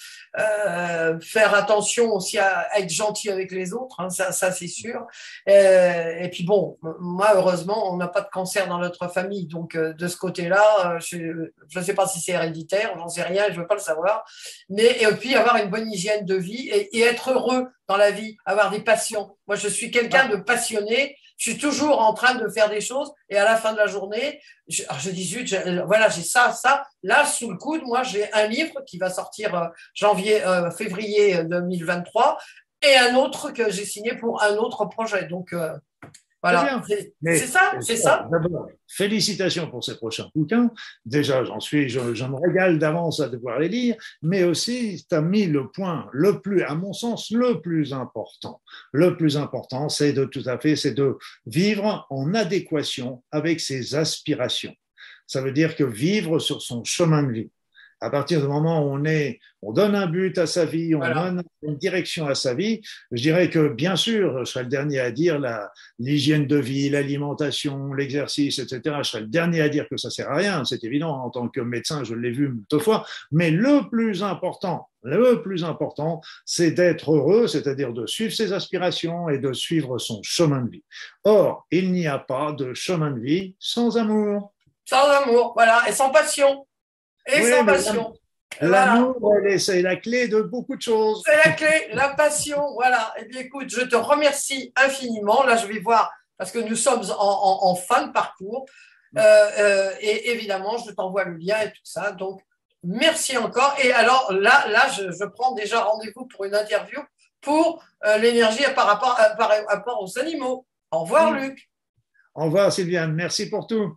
faire attention aussi à, être gentil avec les autres, hein, ça, ça c'est sûr. Euh, et puis bon, moi heureusement, on n'a pas de cancer dans notre famille, donc de ce côté-là, je ne sais pas si c'est héréditaire, j'en sais rien, je veux pas le savoir, mais et puis avoir une bonne hygiène de vie et, et être heureux dans la vie, avoir des passions. Moi, je suis quelqu'un de passionné je suis toujours en train de faire des choses et à la fin de la journée, je, dis zut, voilà, j'ai ça, ça. Là, sous le coude, moi, j'ai un livre qui va sortir euh, janvier, euh, février 2023 euh, et un autre que j'ai signé pour un autre projet. Donc, voilà, c'est ça, c'est ça. félicitations pour ces prochains bouquins. Déjà, j'en suis, je, me régale d'avance à devoir les lire, mais aussi, tu as mis le point le plus, à mon sens, le plus important. Le plus important, c'est de tout à fait, c'est de vivre en adéquation avec ses aspirations. Ça veut dire que vivre sur son chemin de vie à partir du moment où on est, on donne un but à sa vie, on donne une direction à sa vie, je dirais que bien sûr, je serai le dernier à dire l'hygiène de vie, l'alimentation, l'exercice, etc. Je serai le dernier à dire que ça sert à rien. C'est évident. En tant que médecin, je l'ai vu multiple fois. Mais le plus important, le plus important, c'est d'être heureux, c'est-à-dire de suivre ses aspirations et de suivre son chemin de vie. Or, il n'y a pas de chemin de vie sans amour. Sans amour, voilà, et sans passion. Et sans passion. L'amour, c'est la clé de beaucoup de choses. C'est la clé, la passion, voilà. Et eh bien, écoute, je te remercie infiniment. Là, je vais voir, parce que nous sommes en, fin de parcours. Euh, euh, et évidemment, je t'envoie le lien et tout ça. Donc, merci encore. Et alors, là, là je, prends déjà rendez-vous pour une interview pour euh, l'énergie par rapport, par rapport aux animaux. Au revoir, Luc. Au revoir, Sylviane. Merci pour tout.